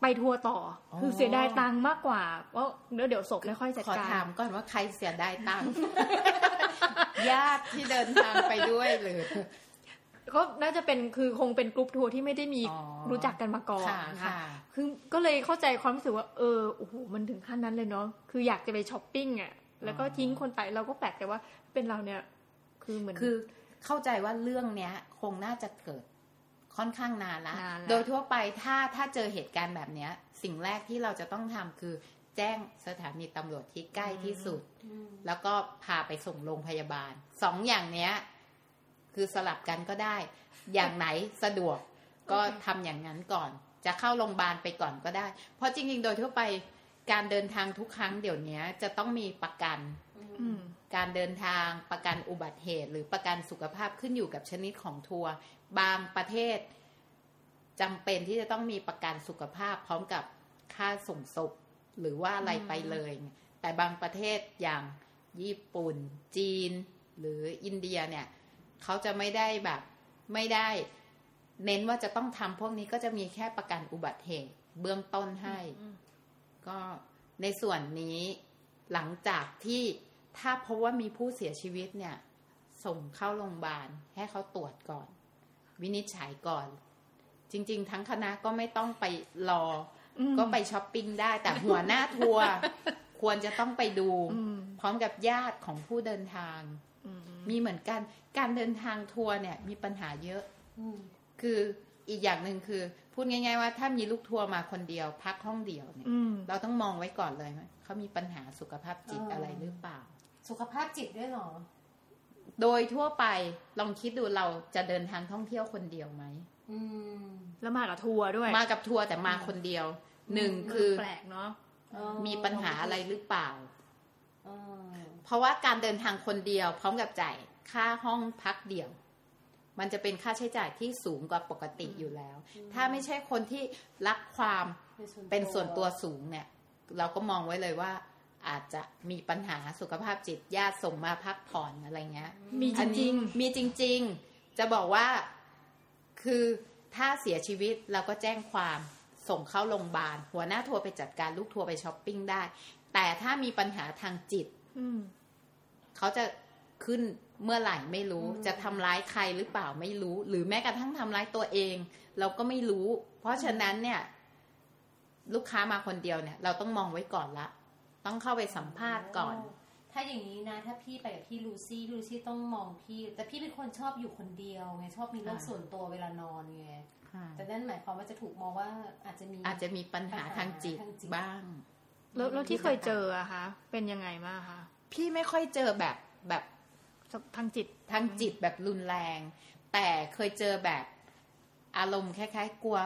S1: ไปทัวร์ต่ออ
S2: อ
S1: คือเสียดายตังค์มากกว่าว่าเดี๋ยวเดี๋ยวศพไม่ค่อยจัด
S2: ขอ
S1: การ
S2: ถามก่อนว่าใครเสียดายตังค์ญาติที่เดินทางไปด้วยหรือ
S1: ก็น่าจะเป็นคือคงเป็นกรุ๊ปทัวร์ที่ไม่ได้มี
S2: อ๋อ
S1: รู้จักกันมาก่อน
S2: ค่ะ
S1: นะคะ
S2: ค่ะ
S1: คือก็เลยเข้าใจความรู้สึกว่า เออโอ้โหมันถึงขั้นนั้นเลยเนาะคืออยากจะไปช้อปปิ้งอะแล้วก็ทิ้งคนไปเราก็แปลกใจว่าเป็นเราเนี่ย คือเหมือน
S2: คือเข้าใจว่าเรื่องเนี้ย คงน่าจะเกิดค่อนข้างนานแล้ว
S1: นานแล้ว
S2: โดยทั่วไปถ้าถ้าเจอเหตุการณ์แบบเนี้ย สิ่งแรกที่เราจะต้องทำคือแจ้งสถานีตำรวจที่ใกล้ที่สุด แล้วก็พาไปส่งโรงพยาบาลสองอย่างเนี้ย คือสลับกันก็ได้ อย่างไหนสะดวกก็ทำอย่างนั้นก่อน จะเข้าโรงพยาบาลไปก่อนก็ได้ เพราะจริง ๆ โดยทั่วไปการเดินทางทุกครั้งเดี๋ยวนี้จะต้องมีประกัน
S1: อืม
S2: การเดินทางประกันอุบัติเหตุ หรือประกันสุขภาพขึ้นอยู่กับชนิดของทัวร์บางประเทศจำเป็นที่จะต้องมีประกันสุขภาพพร้อมกับค่าส่งศพหรือว่าอะไรไปเลย แต่บางประเทศอย่างญี่ปุ่น จีน หรืออินเดียเนี่ย เขาจะไม่ได้แบบไม่ได้ เน้นว่าจะต้องทำพวกนี้ก็จะมีแค่ประกันอุบัติเหตุเบื้องต้นให้
S1: อืม
S2: ก็ในส่วนนี้หลังจากที่ถ้าพบว่ามีผู้เสียชีวิตเนี่ย ส่งเข้าโรงพยาบาลให้เขาตรวจก่อน วินิจฉัยก่อน จริง ๆ ทั้งคณะก็ไม่ต้องไปรออ
S1: ม
S2: ก็ไปช้อปปิ้งได้ แต่หัวหน้าทัวร์ควรจะต้องไปดู
S1: อืม
S2: พร้อมกับญาติของผู้เดินทาง
S1: อื ม
S2: มีเหมือนกันการเดินทางทัวร์เนี่ยมีปัญหาเยอะ
S3: อืม
S2: คืออีกอย่างหนึ่งคือ พูดง่าย ๆ ว่าถ้ามีลูกทัวร์มาคนเดียว พักห้องเดียวเนี่ย
S1: อืม
S2: เราต้องมองไว้ก่อนเลยว่าเขามีปัญหาสุขภาพจิตอะไรหรือเปล่า
S3: สุขภาพจิตด้วยเหรอ
S2: โดยทั่วไปลองคิดดูเราจะเดินทางท่องเที่ยวคนเดียวไหม
S3: อืม
S1: แล้วมากับทัวร์ด้วย
S2: มากับทัวร์แต่มาคนเดียวหนึ่งคือ
S1: แปลกเนาะ
S2: มีปัญหาอะไรหรือเปล่า
S3: อ๋อ
S2: เพราะว่าการเดินทางคนเดียว พร้อมกับจ่ายค่าห้องพักเดี่ยว มันจะเป็นค่าใช้จ่ายที่สูงกว่าปกติอยู่แล้ว ถ้าไม่ใช่คนที่รักความเป็นส่วนตัวสูงเนี่ย เราก็มองไว้เลยว่าอาจจะมีปัญหาสุขภาพจิตญาติส่งมาพักผ่อนอะไรเงี้ย
S1: มีจ
S2: อัน
S1: ริ
S2: นี้
S1: ง
S2: มีจริง ๆ จะบอกว่าคือถ้าเสียชีวิตเราก็แจ้งความส่งเข้าโรงพยาบาลหัวหน้าทัวร์ไปจัดการลูกทัวร์ไปช้อปปิ้งได้ แต่ถ้ามีปัญหาทางจิต
S1: ๆอืม
S2: เขาจะขึ้นเมื่อไหร่ไม่รู้ จะทำร้ายใครหรือเปล่าไม่รู้ หรือแม้กระทั่งทำร้ายตัวเอง เราก็ไม่รู้ เพราะฉะนั้นเนี่ย ลูกค้ามาคนเดียวเนี่ย เราต้องมองไว้ก่อนละ ต้องเข้าไปสัมภาษณ์ก่อน
S3: ถ้าอย่างนี้นะ ถ้าพี่ไปกับพี่ลูซี่ลูซี่ต้องมองพี่ แต่พี่เป็นคนชอบอยู่คนเดียวไงชอบมีโลก
S2: อ่า
S3: ส่วนตัวเวลานอนไงแต่นั่นหมายความว่าจะถูกมองว่าอาจจะมี
S2: อาจจะมีปัญหาทางจิต
S3: ทางจิต
S2: บ้าง
S1: แล้วแล้วที่เคยเจออะคะเป็นยังไงมางคะ
S2: พี่ไม่ค่อยเจอแบบแบบ
S1: ทางจิต
S2: ทางจิตแบบรุนแรง แต่เคยเจอแบบอารมณ์คล้ายๆ กลัว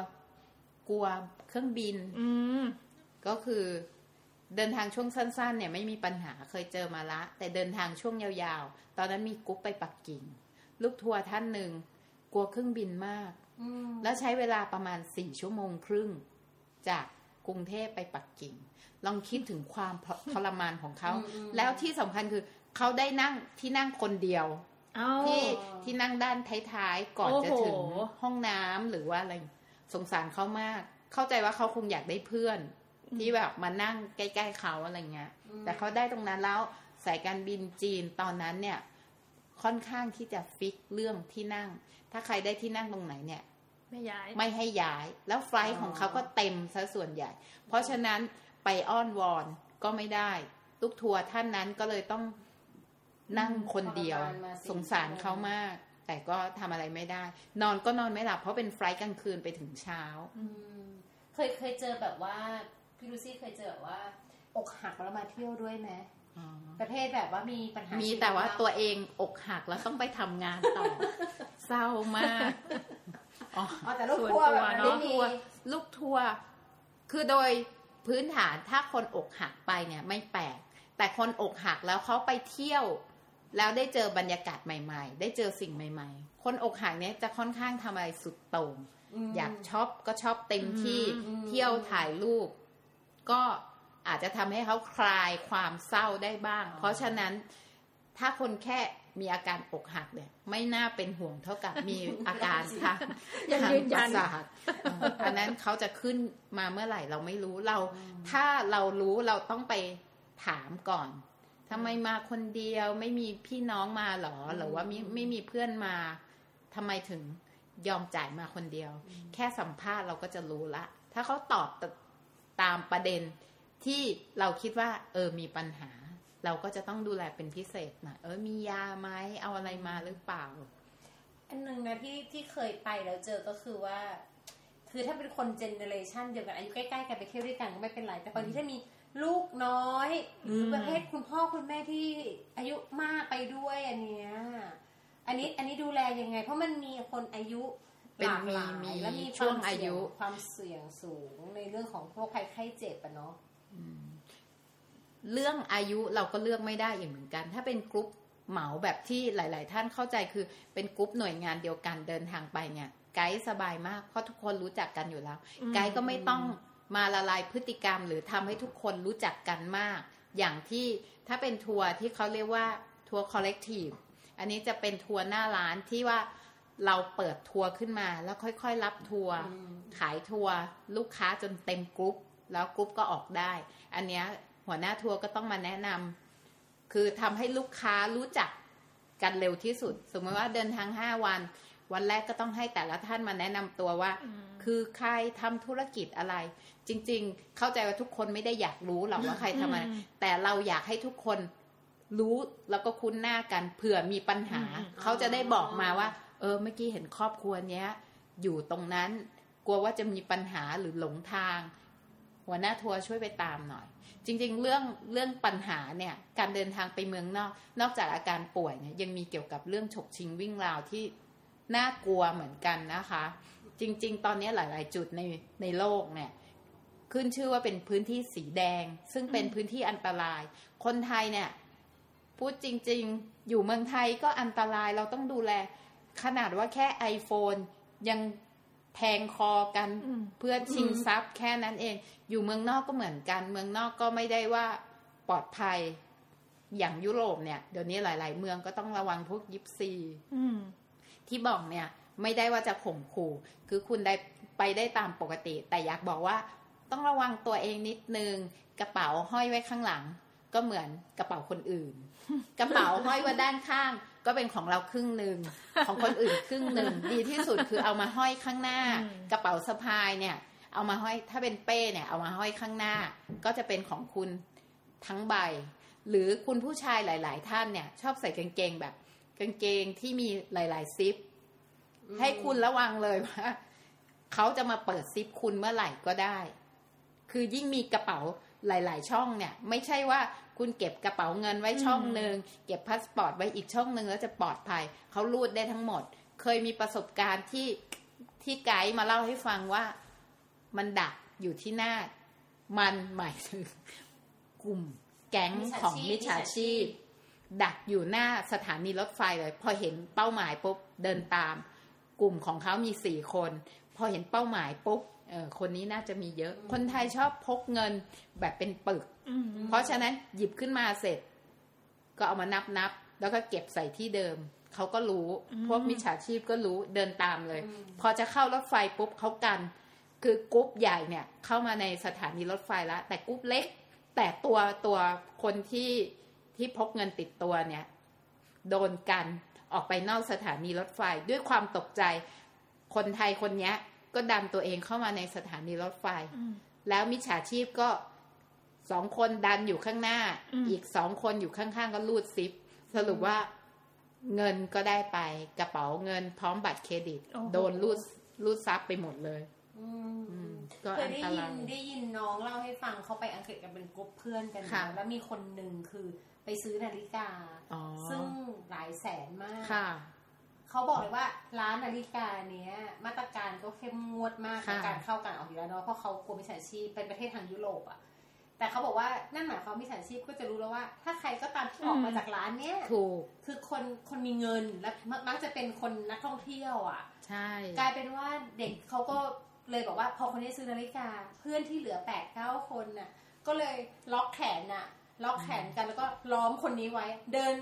S2: กลัวเครื่องบิน
S1: อืม
S2: ก็คือเดินทางช่วงสั้น ๆ เนี่ยไม่มีปัญหาเคยเจอมาละ แต่เดินทางช่วงยาวๆ ตอนนั้นมีกรุ๊ปไปปักกิ่ง ลูกทัวร์ท่านหนึ่งกลัวเครื่องบินมาก
S3: อืม
S2: แล้วใช้เวลาประมาณสี่ชั่วโมงครึ่ง จากกรุงเทพไปปักกิ่ง ลองคิดถึงความทรมานของเขา แล้วที่สำคัญคือเขาได้นั่งที่นั่งคนเดียว
S1: เอา
S2: ที่ที่นั่งด้านท้ายๆ ก่อนจะถึง
S1: โอ้โห
S2: ห้องน้ำหรือว่าอะไร สงสารเขามาก เข้าใจว่าเขาคงอยากได้เพื่อน ที่แบบมานั่งใกล้ๆเขาอะไรเงี้ย แต่เขาได้ตรงนั้นแล้วสายการบินจีนตอนนั้นเนี่ย ค่อนข้างที่จะฟิกเรื่องที่นั่ง ถ้าใครได้ที่นั่งตรงไหนเนี่ย
S1: ไม่ย้าย
S2: ไม่ให้ย้าย แล้วไฟลท์ของเขาก็เต็มซะส่วนใหญ่ เพราะฉะนั้น ไปอ้อนวอนก็ไม่ได้ ลูกทัวร์ท่านนั้นก็เลยต้องนั่งคนเดียว สงสารเขามาก แต่ก็ทำอะไรไม่ได้ นอนก็นอนไม่หลับ เพราะเป็นไฟลท์กลางคืนไปถึงเช้า
S3: อืมเคยเคยเจอแบบว่าพี่ลูซี่เคยเจอแบบว่า อกหักแล้วมาเที่ยวด้วยไหมประเภทแบบว่ามีปัญหา
S2: มี
S3: มี
S2: แต่ว่าตัวเองอกหักแล้วต้องไปทำงานต่อ เศร้ามาก อ๋อ
S3: อ๋อแต่ลูกทัวร์แบบนั้น
S2: ลู
S3: ไม่มีลูก
S2: ทัวร์ลูกทัวร์คือโดย พื้นฐานถ้าคนอกหักไปเนี่ยไม่แปลก แต่คนอกหักแล้วเขาไปเที่ยว แล้วได้เจอบรรยากาศใหม่ ๆ ได้เจอสิ่งใหม่ ๆ คนอกหักเนี่ยจะค่อนข้างทำอะไรสุดโต่งอยากช็อปก็ช็อปเต็มที่
S3: อืม
S2: เที่ยวถ่ายรูป ก็อาจจะทำให้เขาคลายความเศร้าได้บ้าง เพราะฉะนั้นถ้าคนแค่ มีอาการอกหักเนี่ย ไม่น่าเป็นห่วงเท่ากับมีอาการทาง
S1: ยัง
S2: ทาง
S1: ยืน
S2: ป
S1: ยั
S2: ระ
S1: น
S2: สาทเอออันนั้นเขาจะขึ้นมาเมื่อไหร่เราไม่รู้เรา ถ้าเรารู้เราต้องไปถามก่อนทำไมมาคนเดียวไม่มีพี่น้องมาหรอหรือว่าไม่ไม่มีเพื่อนมาทำไมถึงยอมจ่ายมาคนเดียว แค่สัมภาษณ์เราก็จะรู้ละ ถ้าเขาตอบตตามประเด็นที่เราคิดว่า เออมีปัญหา เราก็จะต้องดูแลเป็นพิเศษหน่อยเออมียาไหมเอาอะไรมาหรือเปล่า
S3: อันหนึงนะที่ที่เคยไปแล้วเจอก็คือว่า คือถ้าเป็นคนเจเนเรชันเดียวกันอายุใกล้ๆกันไปเที่ยวด้วยกันก็ไม่เป็นไรแต่บางทีถ้ามีลูกน้อยหรือประเภทคุณพ่อคุณแม่ที่อายุมากไปด้วยอันเนี้ยอันนี้อันนี้ดูแลยังไง เพราะมันมีคนอายุ
S2: เป็น
S3: หลากหลาย
S2: มี
S3: และมี
S2: ช่วงอายุ
S3: ความเสี่งความเสี่ยงสูงในเรื่องของโรคภัยไข้เจ็บอะเนาะ
S2: เรื่องอายุเราก็เลือกไม่ได้อีกเหมือนกัน ถ้าเป็นกรุ๊ปเหมาแบบที่หลาย ๆ ท่านเข้าใจคือเป็นกรุ๊ปหน่วยงานเดียวกันเดินทางไปเนี่ย ไกด์สบายมากเพราะทุกคนรู้จักกันอยู่แล้ว
S1: อืม
S2: ไกด์ก็ไม่ต้องมาละลายพฤติกรรม หรือทำให้ทุกคนรู้จักกันมาก อย่างที่ถ้าเป็นทัวร์ที่เขาเรียกว่าทัวร์ collective อันนี้จะเป็นทัวร์หน้าร้านที่ว่าเราเปิดทัวร์ขึ้นมาแล้วค่อยๆ รับทัวร์
S3: อืม
S2: ขายทัวร์ลูกค้าจนเต็มกรุ๊ปแล้วกรุ๊ปก็ออกได้ อันเนี้ย หัวหน้าทัวร์ก็ต้องมาแนะนำคือทำให้ลูกค้ารู้จักกันเร็วที่สุด สมมติว่าเดินทางห้าวัน วันแรกก็ต้องให้แต่ละท่านมาแนะนำตัวว่า
S1: อืม
S2: คือใครทำธุรกิจอะไร จริง ๆ เข้าใจว่าทุกคนไม่ได้อยากรู้หรอกว่าใครทำอะไร
S1: อืม
S2: แต่เราอยากให้ทุกคนรู้แล้วก็คุ้นหน้ากันเผื่อมีปัญหา
S1: อืม
S2: เขาจะได้บอกมาว่า เออ เมื่อกี้เห็นครอบครัวเนี้ย อยู่ตรงนั้น กลัวว่าจะมีปัญหาหรือหลงทาง หัวหน้าทัวร์ช่วยไปตามหน่อย จริงๆ เรื่องเรื่องปัญหาเนี่ย การเดินทางไปเมืองนอก นอกจากอาการป่วยเนี่ยยังมีเกี่ยวกับเรื่องฉกชิงวิ่งราวที่น่ากลัวเหมือนกันนะคะ จริง ๆ ตอนนี้หลาย ๆ จุดในในโลกเนี่ย ขึ้นชื่อว่าเป็นพื้นที่สีแดง ซึ่งเป็นพื้นที่อันตราย คนไทยเนี่ย พูดจริง ๆ อยู่เมืองไทยก็อันตรายเราต้องดูแล ขนาดว่าแค่ iPhone ยัง แทงคอกัน
S1: อืม
S2: เพื่อชิงทรัพย์แค่นั้นเอง อยู่เมืองนอกก็เหมือนกัน เมืองนอกก็ไม่ได้ว่าปลอดภัยอย่างยุโรปเนี่ยเดี๋ยวนี้หลาย ๆ เมืองก็ต้องระวังพวกยิปซี
S1: อืม
S2: ที่บอกเนี่ยไม่ได้ว่าจะข่มขู่ คือคุณได้ไปได้ตามปกติ แต่อยากบอกว่าต้องระวังตัวเองนิดนึง กระเป๋าห้อยไว้ข้างหลัง ก็เหมือนกระเป๋าคนอื่น กระเป๋าห้อยไว้ด้านข้าง ก็เป็นของเราครึ่งหนึ่งของคนอื่นครึ่งหนึ่งดีที่สุดคือเอามาห้อยข้างหน้า
S1: อืม
S2: กระเป๋าสะพายเนี่ย เอามาห้อยถ้าเป็นเป้เนี่ย เอามาห้อยข้างหน้า ก็จะเป็นของคุณทั้งใบ หรือคุณผู้ชายหลาย ๆ ท่านเนี่ย ชอบใส่กางเกงแบบ กางเกงที่มีหลาย ๆ ซิป ให้คุณระวังเลยว่าเขาจะมาเปิดซิปคุณเมื่อไหร่ก็ได้ คือยิ่งมีกระเป๋าหลาย ๆ ช่องเนี่ย ไม่ใช่ว่าคุณเก็บกระเป๋าเงินไว้ช่องหนึ่งเก็บพาสปอร์ตไว้อีกช่องหนึ่งแล้วจะปลอดภัยเขารูดได้ทั้งหมด เคยมีประสบการณ์ที่ที่ไกด์มาเล่าให้ฟังว่ามันดักอยู่ที่หน้า มันหมายถึงกลุ่มแก๊งของมิจฉาชีพ ดักอยู่หน้าสถานีรถไฟเลย พอเห็นเป้าหมายปุ๊บเดินตาม กลุ่มของเขามีสี่คน พอเห็นเป้าหมายปุ๊บเออ คนนี้น่าจะมีเยอะ คนไทยชอบพกเงินแบบเป็นปึก
S1: อืม
S2: เพราะฉะนั้นหยิบขึ้นมาเสร็จ ก็เอามานับนับแล้วก็เก็บใส่ที่เดิม เขาก็รู้ พวกมิจฉาชีพก็รู้เดินตามเลย
S3: อืม
S2: พอจะเข้ารถไฟปุ๊บเขากัน คือกรุ๊ปใหญ่เนี่ย เข้ามาในสถานีรถไฟแล้วแต่กรุ๊ปเล็ก แต่ตัวตัวคนที่ที่พกเงินติดตัวเนี่ย โดนกันออกไปนอกสถานีรถไฟด้วยความตกใจ คนไทยคนเนี้ย ก็ดันตัวเองเข้ามาในสถานีรถไฟ
S1: อืม
S2: แล้วมิจฉาชีพก็สองคนดันอยู่ข้างหน้า
S1: อืม
S2: อีกสองคนอยู่ข้างๆ ก็รูดซิป สรุปว่าเงินก็ได้ไปกระเป๋าเงินพร้อมบัตรเครดิต
S1: โอ้โห
S2: โดนรูดรูดซับไปหมดเลย
S3: อืม
S2: อืมก็
S3: เค
S2: อั
S3: ย
S2: น
S3: ได้
S2: ต
S3: ยิ
S2: รานย
S3: ได้ยินน้องเล่าให้ฟังเขาไปอังกฤษกันเป็นกลุ่มเพื่อนกัน
S2: ค่ะ
S3: นะแล้วมีคนหนึ่งคือไปซื้อนาฬิกา
S2: อ๋อ
S3: ซึ่งหลายแสนมาก
S2: ค่ะ
S3: เขาบอกเลยว่าร้านนาฬิกาเนี้ย มาตรการก็เข้มงวดมากใน
S2: ค่ะ
S3: การเข้าการออกอยู่แล้วเนาะเพราะเขากลัวมิจฉาชีพเป็นประเทศทางยุโรปอะแต่เขาบอกว่านั่นหมายความว่ามิจฉาชีพก็จะรู้แล้วว่า ถ้าใครก็ตามที่ออกมาจากร้านเนี้ย
S2: ถูก
S3: คือคนคนมีเงินและมักมักจะเป็นคนนักท่องเที่ยวอะ
S2: ใช่
S3: กลายเป็นว่าเด็กเขาก็เลยบอกว่าพอคนนี้ซื้อนาฬิกา เพื่อนที่เหลือแปดเก้าคนน่ะ ก็เลยล็อกแขนน่ะ ล็อกแขนกันแล้วก็ล้อมคนนี้ไว้ เดิน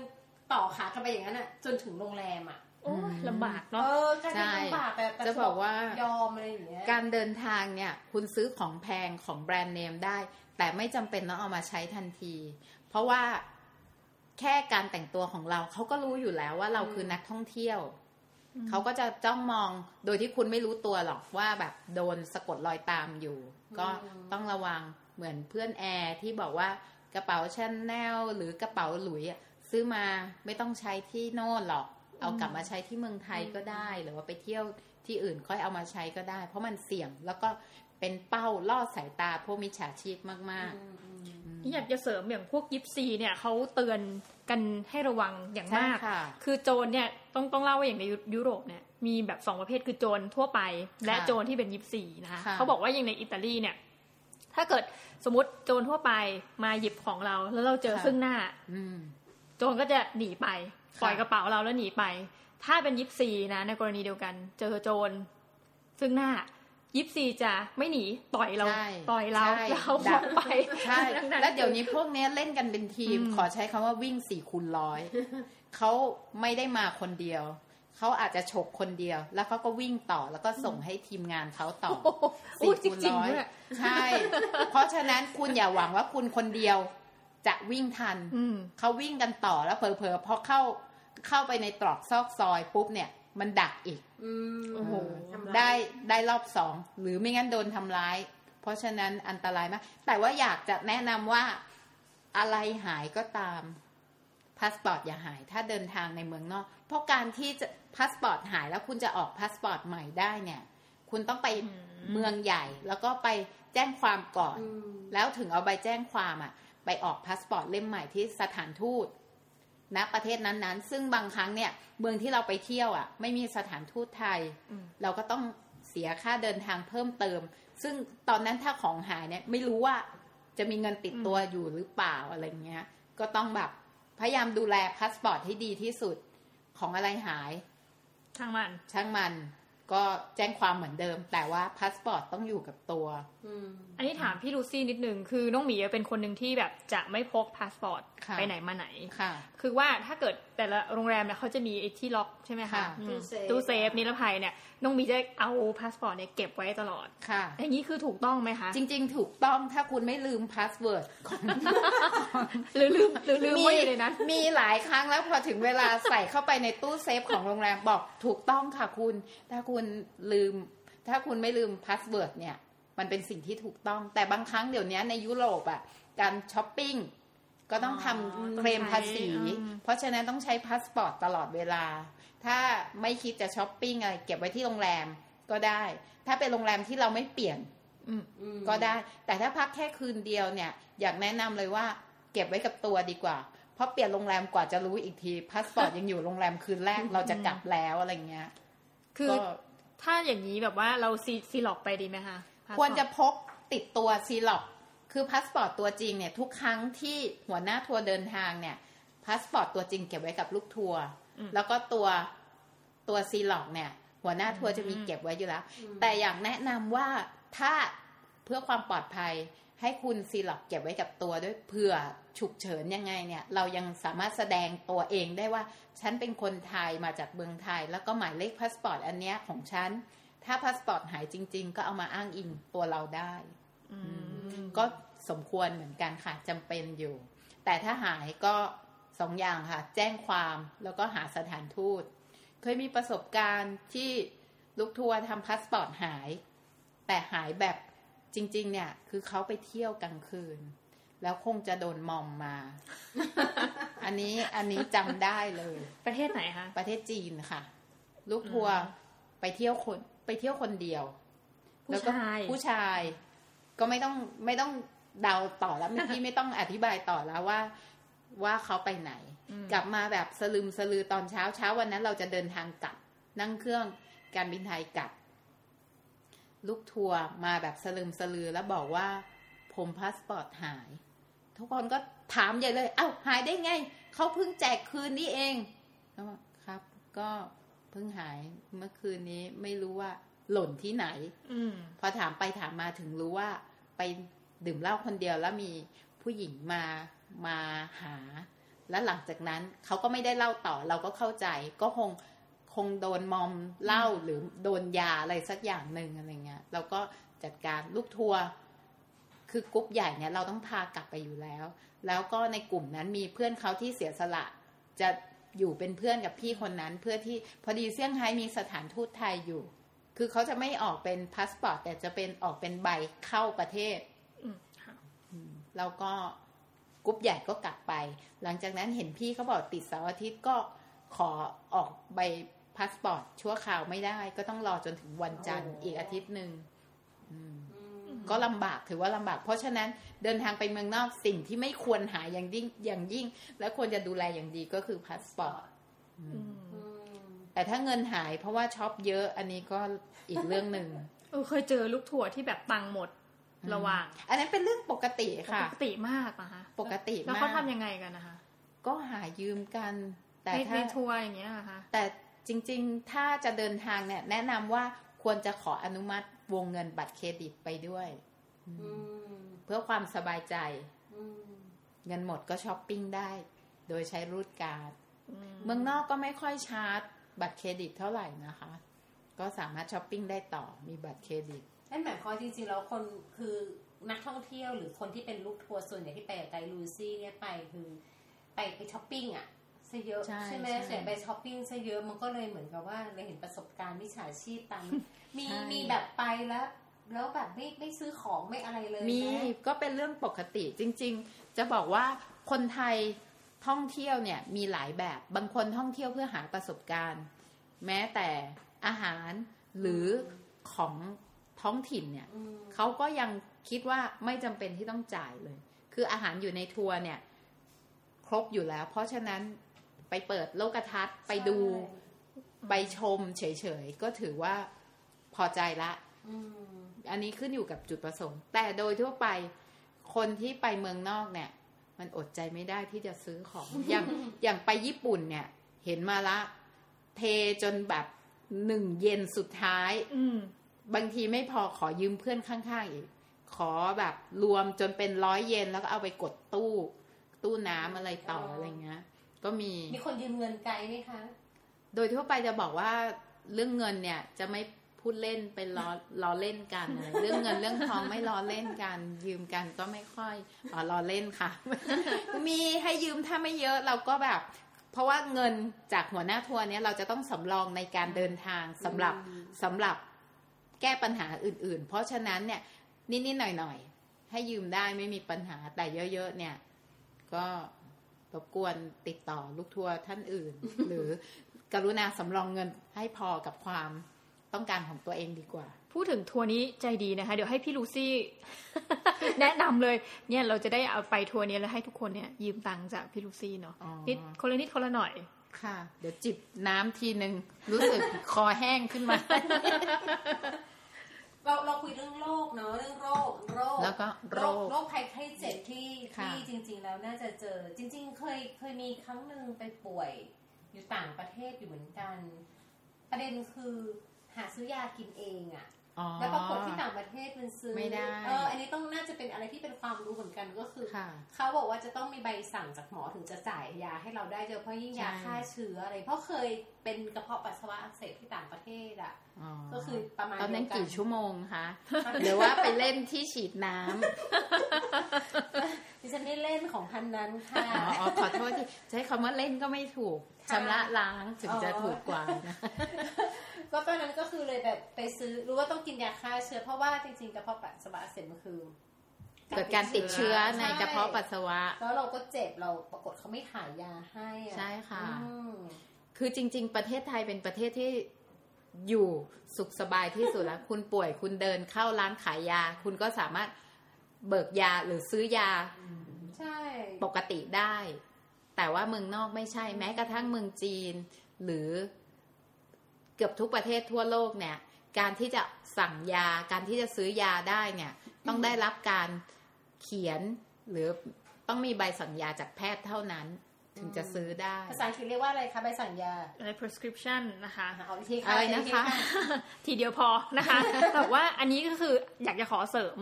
S3: ต่อขากันไปอย่างนั้นน่ะ จนถึงโรงแรมอะ
S1: โอ้ยลำบาก
S3: เอ
S1: เนาะ
S3: อกลายเป็นลำบากแต่แต่
S2: จะบอกว่า
S3: ยอมอะไรอย่างเงี้ย
S2: การเดินทางเนี่ย คุณซื้อของแพงของแบรนด์เนมได้ แต่ไม่จำเป็นต้องเอามาใช้ทันที เพราะว่าแค่การแต่งตัวของเราเขาก็รู้อยู่แล้วว่าเราคือนักท่องเที่ยวเขาก็จะจ้องมองโดยที่คุณไม่รู้ตัวหรอกว่าแบบโดนสะกดรอยตามอยู่ ก็
S3: อืม
S2: ต้องระวังเหมือนเพื่อนแอร์ที่บอกว่ากระเป๋าชาแนลหรือกระเป๋าหลุยอะซื้อมาไม่ต้องใช้ที่โน่นหรอก เอากลับมาใช้ที่เมืองไทยก็ได้ หรือว่าไปเที่ยวที่อื่นค่อยเอามาใช้ก็ได้ เพราะมันเสี่ยงแล้วก็เป็นเป้าล่อสายตาพวกมิจฉาชีพมาก
S3: อืมอืม
S2: ๆอืม
S1: อยากจะเสริมอย่างพวกยิปซีเนี่ยเขาเตือนกันให้ระวังอย่าง
S2: ใช่
S1: มาก
S2: ค่ะ
S1: คือโจรเนี่ยต้องต้องเล่าว่าอย่างในยุยุโรปเนี่ยมีแบบสองประเภทคือโจรทั่วไป และ
S2: ค่ะ
S1: โจรที่เป็นยิปซีนะคะ
S2: ค่ะ
S1: เขาบอกว่าอย่างในอิตาลีเนี่ยถ้าเกิดสมมติโจรทั่วไปมาหยิบของเรา แล้วเราเจอ
S2: ค่ะ
S1: ซึ่งหน้า
S2: อืม
S1: โจรก็จะหนีไป
S2: ค่ะ
S1: ปล่อยกระเป๋าเราแล้วหนีไป ถ้าเป็นยิปซีนะในกรณีเดียวกัน เจอโจรซึ่งหน้ายิปซีจะไม่หนีต่อยเรา
S2: ใช่
S1: ต่อยเรา
S2: ใช่
S1: แล้วเอาของไป
S2: ใช่
S1: ดังนั้น
S2: แล้วเดี๋ยวนี้พวกเนี้ยเล่นกันเป็นทีม
S1: อืม
S2: ขอใช้คำว่าวิ่งสี่คูณร้อยเขาไม่ได้มาคนเดียวเขาอาจจะฉกคนเดียว แล้วเขาก็วิ่งต่อแล้วก็ส่งให้ทีมงานเขาต่อ
S1: โอ้จ
S2: สี่คูณ
S1: ริง
S2: ร้อ
S1: ๆ
S2: ย
S1: ด้วย
S2: ใช่ เพราะฉะนั้นคุณอย่าหวังว่าคุณคนเดียว จะวิ่งทัน
S1: อืม
S2: เขาวิ่งกันต่อแล้วเผลอๆพอเข้าเข้าไปในตรอกซอกซอยปุ๊บเนี่ย มันดักอีก
S3: อืม
S1: โอ้โห
S3: ทำร้าย
S2: ได้ได้รอบสอง หรือไม่งั้นโดนทำร้าย เพราะฉะนั้นอันตรายมาก แต่ว่าอยากจะแนะนำว่าอะไรหายก็ตามพาสปอร์ตอย่าหาย ถ้าเดินทางในเมืองนอก เพราะการที่จะพาสปอร์ตหายแล้วคุณจะออกพาสปอร์ตใหม่ได้เนี่ย คุณต้องไป
S1: อืม
S2: เมืองใหญ่ แล้วก็ไปแจ้งความก่อน
S3: อืม
S2: แล้วถึงเอาใบแจ้งความอะ ไปออกพาสปอร์ตเล่มใหม่ที่สถานทูตณประเทศนั้นๆ ซึ่งบางครั้งเนี่ย เมืองที่เราไปเที่ยวอะไม่มีสถานทูตไทย
S1: อืม
S2: เราก็ต้องเสียค่าเดินทางเพิ่มเติม ซึ่งตอนนั้นถ้าของหายเนี่ยไม่รู้ว่าจะมีเงินติดตัวอยู่หรือเปล่าอะไรเงี้ย ก็ต้องแบบพยายามดูแลพาสปอร์ตให้ดีที่สุดของอะไรหาย
S1: ช่างมัน
S2: ช่างมัน ก็แจ้งความเหมือนเดิม แต่ว่าพาสปอร์ตต้องอยู่กับตัว
S3: อืม
S1: อันนี้ถามพี่ลูซี่นิดนึงคือน้องหมีเป็นคนหนึ่งที่แบบจะไม่พกพาสปอร์ต
S2: ค่ะ
S1: ไปไหนมาไหน
S2: ค่ะ
S1: คือว่าถ้าเกิดแต่ละโรงแรมเนี่ยเขาจะมีไอ้ที่ล็อกใช่ไหมคะ
S2: ค่ะ
S1: อืม
S3: ตู้เซฟ
S1: ตู้เซฟนิรภัยเนี่ยน้องหมีจะเอาพาสปอร์ตเนี่ยเก็บไว้ตลอด
S2: ค่ะ
S1: อย่างนี้คือถูกต้องไหมคะ
S2: จริง ๆ ถูกต้องถ้าคุณไม่ลืม password ของ
S1: หรือลืมหรือลืมไว้อยู่ในนั้น
S2: มีหลายครั้งแล้วพอถึงเวลาใส่เข้าไปในตู้เซฟของโรงแรมบอกถูกต้องค่ะคุณ ถ้าคุณลืม ถ้าคุณไม่ลืม password เนี่ย มันเป็นสิ่งที่ถูกต้องแต่บางครั้งเดี๋ยวนี้ในยุโรปอะการช้อปปิ้ง ก็ต้องท
S1: อ๋อำ
S2: เคลมภาษี
S1: ต้องใช้อืม
S2: เพราะฉะนั้นต้องใช้พาสปอร์ตตลอดเวลา ถ้าไม่คิดจะช้อปปิ้งอะไรเก็บไว้ที่โรงแรมก็ได้ ถ้าเป็นโรงแรมที่เราไม่เปลี่ยน
S1: อืม
S3: อืม
S2: ก็ได้ แต่ถ้าพักแค่คืนเดียวเนี่ย อยากแนะนำเลยว่า เก็บไว้กับตัวดีกว่า เพราะเปลี่ยนโรงแรมกว่าจะรู้อีกทีพาสปอร์ตยังอยู่โรงแรมคืนแรกเราจะกลับแล้วอะไรเงี้ย
S1: คือ
S2: ก็
S1: ถ้าอย่างนี้แบบว่าเราซีซีร็อกซ์ไปดีไหมคะพาสปอต
S2: ควรจะพกติดตัวซีร็อกซ์ คือพาสปอร์ตตัวจริงเนี่ยทุกครั้งที่หัวหน้าทัวร์เดินทางเนี่ยพาสปอร์ตตัวจริงเก็บไว้กับลูกทัวร์แล้วก็ตัวตัวซีร็อกซ์เนี่ย หัวหน้าทัวร์จะมีเก็บไว้อยู่แล้ว แต่อยากแนะนำว่าถ้าเพื่อความปลอดภัยให้คุณซีร็อกซ์เก็บไว้กับตัวด้วยเผื่อฉุกเฉินยังไงเนี่ย เรายังสามารถแสดงตัวเองได้ว่า ฉันเป็นคนไทยมาจากเมืองไทย แล้วก็หมายเลขพาสปอร์ตอันเนี้ยของฉัน ถ้าพาสปอร์ตหายจริง ๆ ก็เอามาอ้างอิงตัวเราได้
S1: อืม
S2: ก็สมควรเหมือนกันค่ะจำเป็นอยู่ แต่ถ้าหายก็สองอย่างค่ะ แจ้งความแล้วก็หาสถานทูต เคยมีประสบการณ์ที่ลูกทัวร์ทำพาสปอร์ตหาย แต่หายแบบจริง ๆ เนี่ย คือเขาไปเที่ยวกลางคืน แล้วคงจะโดนมอมมา อันนี้อันนี้จำได้เลย
S1: ประเทศไหนคะ
S2: ประเทศจีนค่ะ ลูกทัวร์ไปเที่ยวคนไปเที่ยวคนเดียว
S1: ผู้
S2: แล้วก็
S1: ชาย
S2: ผู้ชาย ก็ไม่ต้องไม่ต้องเดาต่อแล้วไม่พี่ไม่ต้องอธิบายต่อแล้วว่าว่าเขาไปไหน
S1: อืม
S2: กลับมาแบบสะลึมสะลือตอนเช้าเช้าวันนั้น เราจะเดินทางกลับ นั่งเครื่องการบินไทยกลับ ลูกทัวร์มาแบบสะลึมสะลือแล้วบอกว่า ผมพาสปอร์ตหาย ทุกคนก็ถามใหญ่เลย เอ้าหายได้ไง เขาเพิ่งแจกคืนนี้เองแล้วบอกครับ ก็เพิ่งหายเมื่อคืนนี้ไม่รู้ว่า หล่นที่ไหน
S1: อืม
S2: พอถามไปถามมาถึงรู้ว่า ไปดื่มเหล้าคนเดียวแล้วมีผู้หญิงมามาหา แล้วหลังจากนั้นเขาก็ไม่ได้เล่าต่อเราก็เข้าใจ ก็คงคงโดนมอมเหล้าหรือโดนยาอะไรสักอย่างหนึ่งอะไรเงี้ยเราก็จัดการลูกทัวร์คือกรุ๊ปใหญ่เนี่ยเราต้องพากลับไปอยู่แล้ว แล้วก็ในกลุ่มนั้นมีเพื่อนเขาที่เสียสละจะอยู่เป็นเพื่อนกับพี่คนนั้นเพื่อที่พอดีเซี่ยงไฮ้มีสถานทูตไทยอยู่ คือเขาจะไม่ออกเป็นพาสปอร์ตแต่จะเป็นออกเป็นใบเข้าประเทศ
S1: อืมค่ะ
S2: แล้วก็กรุ๊ปใหญ่ก็กลับไป หลังจากนั้นเห็นพี่เขาบอกติดเสาร์อาทิตย์ก็ขอออกใบพาสปอร์ตชั่วคราวไม่ได้ ก็ต้องรอจนถึงวันจันทร์
S3: โอ้
S2: อีกอาทิตย์หนึ่งอืม
S3: อืม
S2: ก็ลำบากถือว่าลำบาก เพราะฉะนั้นเดินทางไปเมืองนอกสิ่งที่ไม่ควรหายอย่างยิ่งอย่างยิ่ง และควรจะดูแลอย่างดีก็คือพาสปอร์ต
S1: อืม
S3: อืม
S2: แต่ถ้าเงินหายเพราะว่าช็อปเยอะอันนี้ก็อีกเรื่องหนึ่ง
S1: เออเคยเจอลูกทัวร์ที่แบบตังค์หมดระหว่าง
S2: อันนั้นเป็นเรื่องปกติค่ะ
S1: ปกติมากนะคะ
S2: ปกติ
S1: แล้ว
S2: มาก
S1: เขาทำยังไงกันนะคะ
S2: ก็หายืมกัน แต่
S1: ใน
S2: ถ้า
S1: ในทัวร์อย่างเงี้ยเหรอคะ
S2: แต่จริง ๆ ถ้าจะเดินทางเนี่ย แนะนำว่าควรจะขออนุมัติวงเงินบัตรเครดิตไปด้วย
S3: อืม
S2: เพื่อความสบายใจ
S3: อืม
S2: เงินหมดก็ช้อปปิ้งได้ โดยใช้รูดการ์ด
S1: อืม
S2: เมืองนอกก็ไม่ค่อยชาร์จ บัตรเครดิตเท่าไหร่นะคะ ก็สามารถช้อปปิ้งได้ต่อมีบัตรเครดิต
S3: นั่นหมายความว่าจริงๆแล้วคนคือนักท่องเที่ยวหรือคนที่เป็นลูกทัวร์ส่วนใหญ่ที่ไปกับไกด์ลูซี่เนี่ยไปคือไปไปช้อปปิ้งอะซะเยอะ
S2: ใช่
S3: ไหม
S2: ใช่
S3: ส่วนใหญ่ไปช้อปปิ้งซะเยอะมันก็เลยเหมือนกับว่าเราเห็นประสบการณ์มิจฉาชีพตามมี
S2: ใช่
S3: มีแบบไปแล้วแล้วแบบไม่ไม่ซื้อของไม่อะไรเลย
S2: มี
S3: นะ
S2: ก็เป็นเรื่องปกติจริง ๆ จะบอกว่าคนไทย ท่องเที่ยวเนี่ยมีหลายแบบบางคนท่องเที่ยวเพื่อหาประสบการณ์ แม้แต่อาหารหรือของท้องถิ่นเนี่ย
S3: อืม
S2: เขาก็ยังคิดว่าไม่จำเป็นที่ต้องจ่ายเลย คืออาหารอยู่ในทัวร์เนี่ย ครบอยู่แล้ว เพราะฉะนั้นไปเปิดโลกทัศน์ไปดู
S3: ใช่
S2: ไปชมเฉยๆ ก็ถือว่าพอใจละ
S3: อืม
S2: อันนี้ขึ้นอยู่กับจุดประสงค์ แต่โดยทั่วไปคนที่ไปเมืองนอกเนี่ย มันอดใจไม่ได้ที่จะซื้อของ อย่างอย่างไปญี่ปุ่นเนี่ย เห็นมาละ เทจนแบบหนึ่งเย็นสุดท้าย
S1: อืม
S2: บางทีไม่พอขอยืมเพื่อนข้างๆอีก ขอแบบรวมจนเป็นร้อยเยนแล้วก็เอาไปกดตู้ ตู้น้ำอะไรต่ออะไรเงี้ย ก็มี
S3: มีคนยืมเงินไกด์ไหมคะ
S2: โดยทั่วไปจะบอกว่าเรื่องเงินเนี่ยจะไม่ พูดเล่นเป็นล้อล้อเล่นกัน เรื่องเงินเรื่องทองไม่ล้อเล่นกันยืมกันก็ไม่ค่อยอ๋อล้อเล่นค่ะ มีให้ยืมถ้าไม่เยอะเราก็แบบ เพราะว่าเงินจากหัวหน้าทัวร์เนี้ยเราจะต้องสำรองในการเดินทางสำหรับสำหรับแก้ปัญหาอื่น ๆ เพราะฉะนั้นเนี่ยนิดๆหน่อยๆให้ยืมได้ไม่มีปัญหาแต่เยอะ ๆ เนี่ย ก็รบกวนติดต่อลูกทัวร์ท่านอื่น หรือกรุณาสำรองเงินให้พอกับความ ต้องการของตัวเองดีกว่า
S1: พูดถึงทัวร์นี้ใจดีนะคะ เดี๋ยวให้พี่ลูซี่ แนะนำเลย เนี่ยเราจะได้เอาไปทัวร์นี้แล้วให้ทุกคนเนี่ย ยืมตังค์จากพี่ลูซี่เนาะ
S2: อ๋อ
S1: นิดคนละนิดคนละหน่อย
S2: ค่ะ เดี๋ยวจิบน้ำทีหนึ่งรู้สึกคอแห้งขึ้นมา
S3: เราเราคุยเรื่องโรคเนาะเรื่องโรคโรค
S2: แล้วก็โรค
S3: โรคภัยไข้เจ็บที่
S2: ค่ะ
S3: ที่จริง ๆ แล้วน่าจะเจอ จริง ๆ เคยเคยมีครั้งหนึ่งไปป่วยอยู่ต่างประเทศอยู่เหมือนกัน ประเด็นคือ หาซื้อยากินเองอะ
S2: อ๋อ
S3: แล้วปรากฏที่ต่างประเทศมันซื้อ
S2: ไม่ได้
S3: เอออันนี้ต้องน่าจะเป็นอะไรที่เป็นความรู้เหมือนกันก็คือ
S2: ค่ะ
S3: เขาบอกว่าจะต้องมีใบสั่งจากหมอถึงจะจ่ายยาให้เราได้โดยเฉพาะยิ่งยา
S2: ใช่
S3: ฆ่าเชื้ออะไรเพราะเคยเป็นกระเพาะปัสสาวะอักเสบที่ต่างประเทศอะ
S2: อ๋อ
S3: ก็คือประมาณ
S2: ตอนนั้น
S3: เดียวกัน
S2: กี่ชั่วโมงคะหรือว่าไปเล่นที่ฉีดน้ำ
S3: ดิฉันไม่เล่นของพันนั้นค่ะ
S2: อ๋ออ๋อขอโทษที่ใช้คำว่าเล่นก็ไม่ถูก
S3: ค่ะ
S2: ชำระล้างถึงจะ
S3: อ๋อ
S2: ถูกกว่านะ
S3: ก็ตอนนั้นก็คือเลยแบบไปซื้อรู้ว่าต้องกินยาฆ่าเชื้อเพราะว่าจริงๆกระเพาะปัสสาวะอักเสบมันคือ
S2: เกิดการติดเชื้อในกระเพาะปัสสาวะ
S3: แล้วเราก็เจ็บเราปรากฏเขาไม่ถ่ายยาให้อะ
S2: ใช่ค่ะ
S3: อืม
S2: คือจริง ๆ ประเทศไทยเป็นประเทศที่อยู่สุขสบายที่สุดแล้ว คุณป่วยคุณเดินเข้าร้านขายยา คุณก็สามารถเบิกยาหรือซื้อยา
S3: ใช่
S2: ปกติได้ แต่ว่าเมืองนอกไม่ใช่แม้กระทั่งเมืองจีน หรือ เกือบทุกประเทศทั่วโลกเนี่ย การที่จะสั่งยา การที่จะซื้อยาได้เนี่ย ต้องได้รับการเขียนหรือต้องมีใบสั่งยาจากแพทย์เท่านั้น ถึงจะซื้อได้
S3: ภาษาอังกฤษเรียกว่าอะไรคะใบสั่งยา
S1: อะไร prescription นะคะ
S3: เอาอีกทีค่ะ
S2: อะไร
S3: ก
S2: นะ
S3: ที
S2: คะ
S1: ทีเดียวพอนะคะ แต่ว่าอันนี้ก็คืออยากจะขอเสริม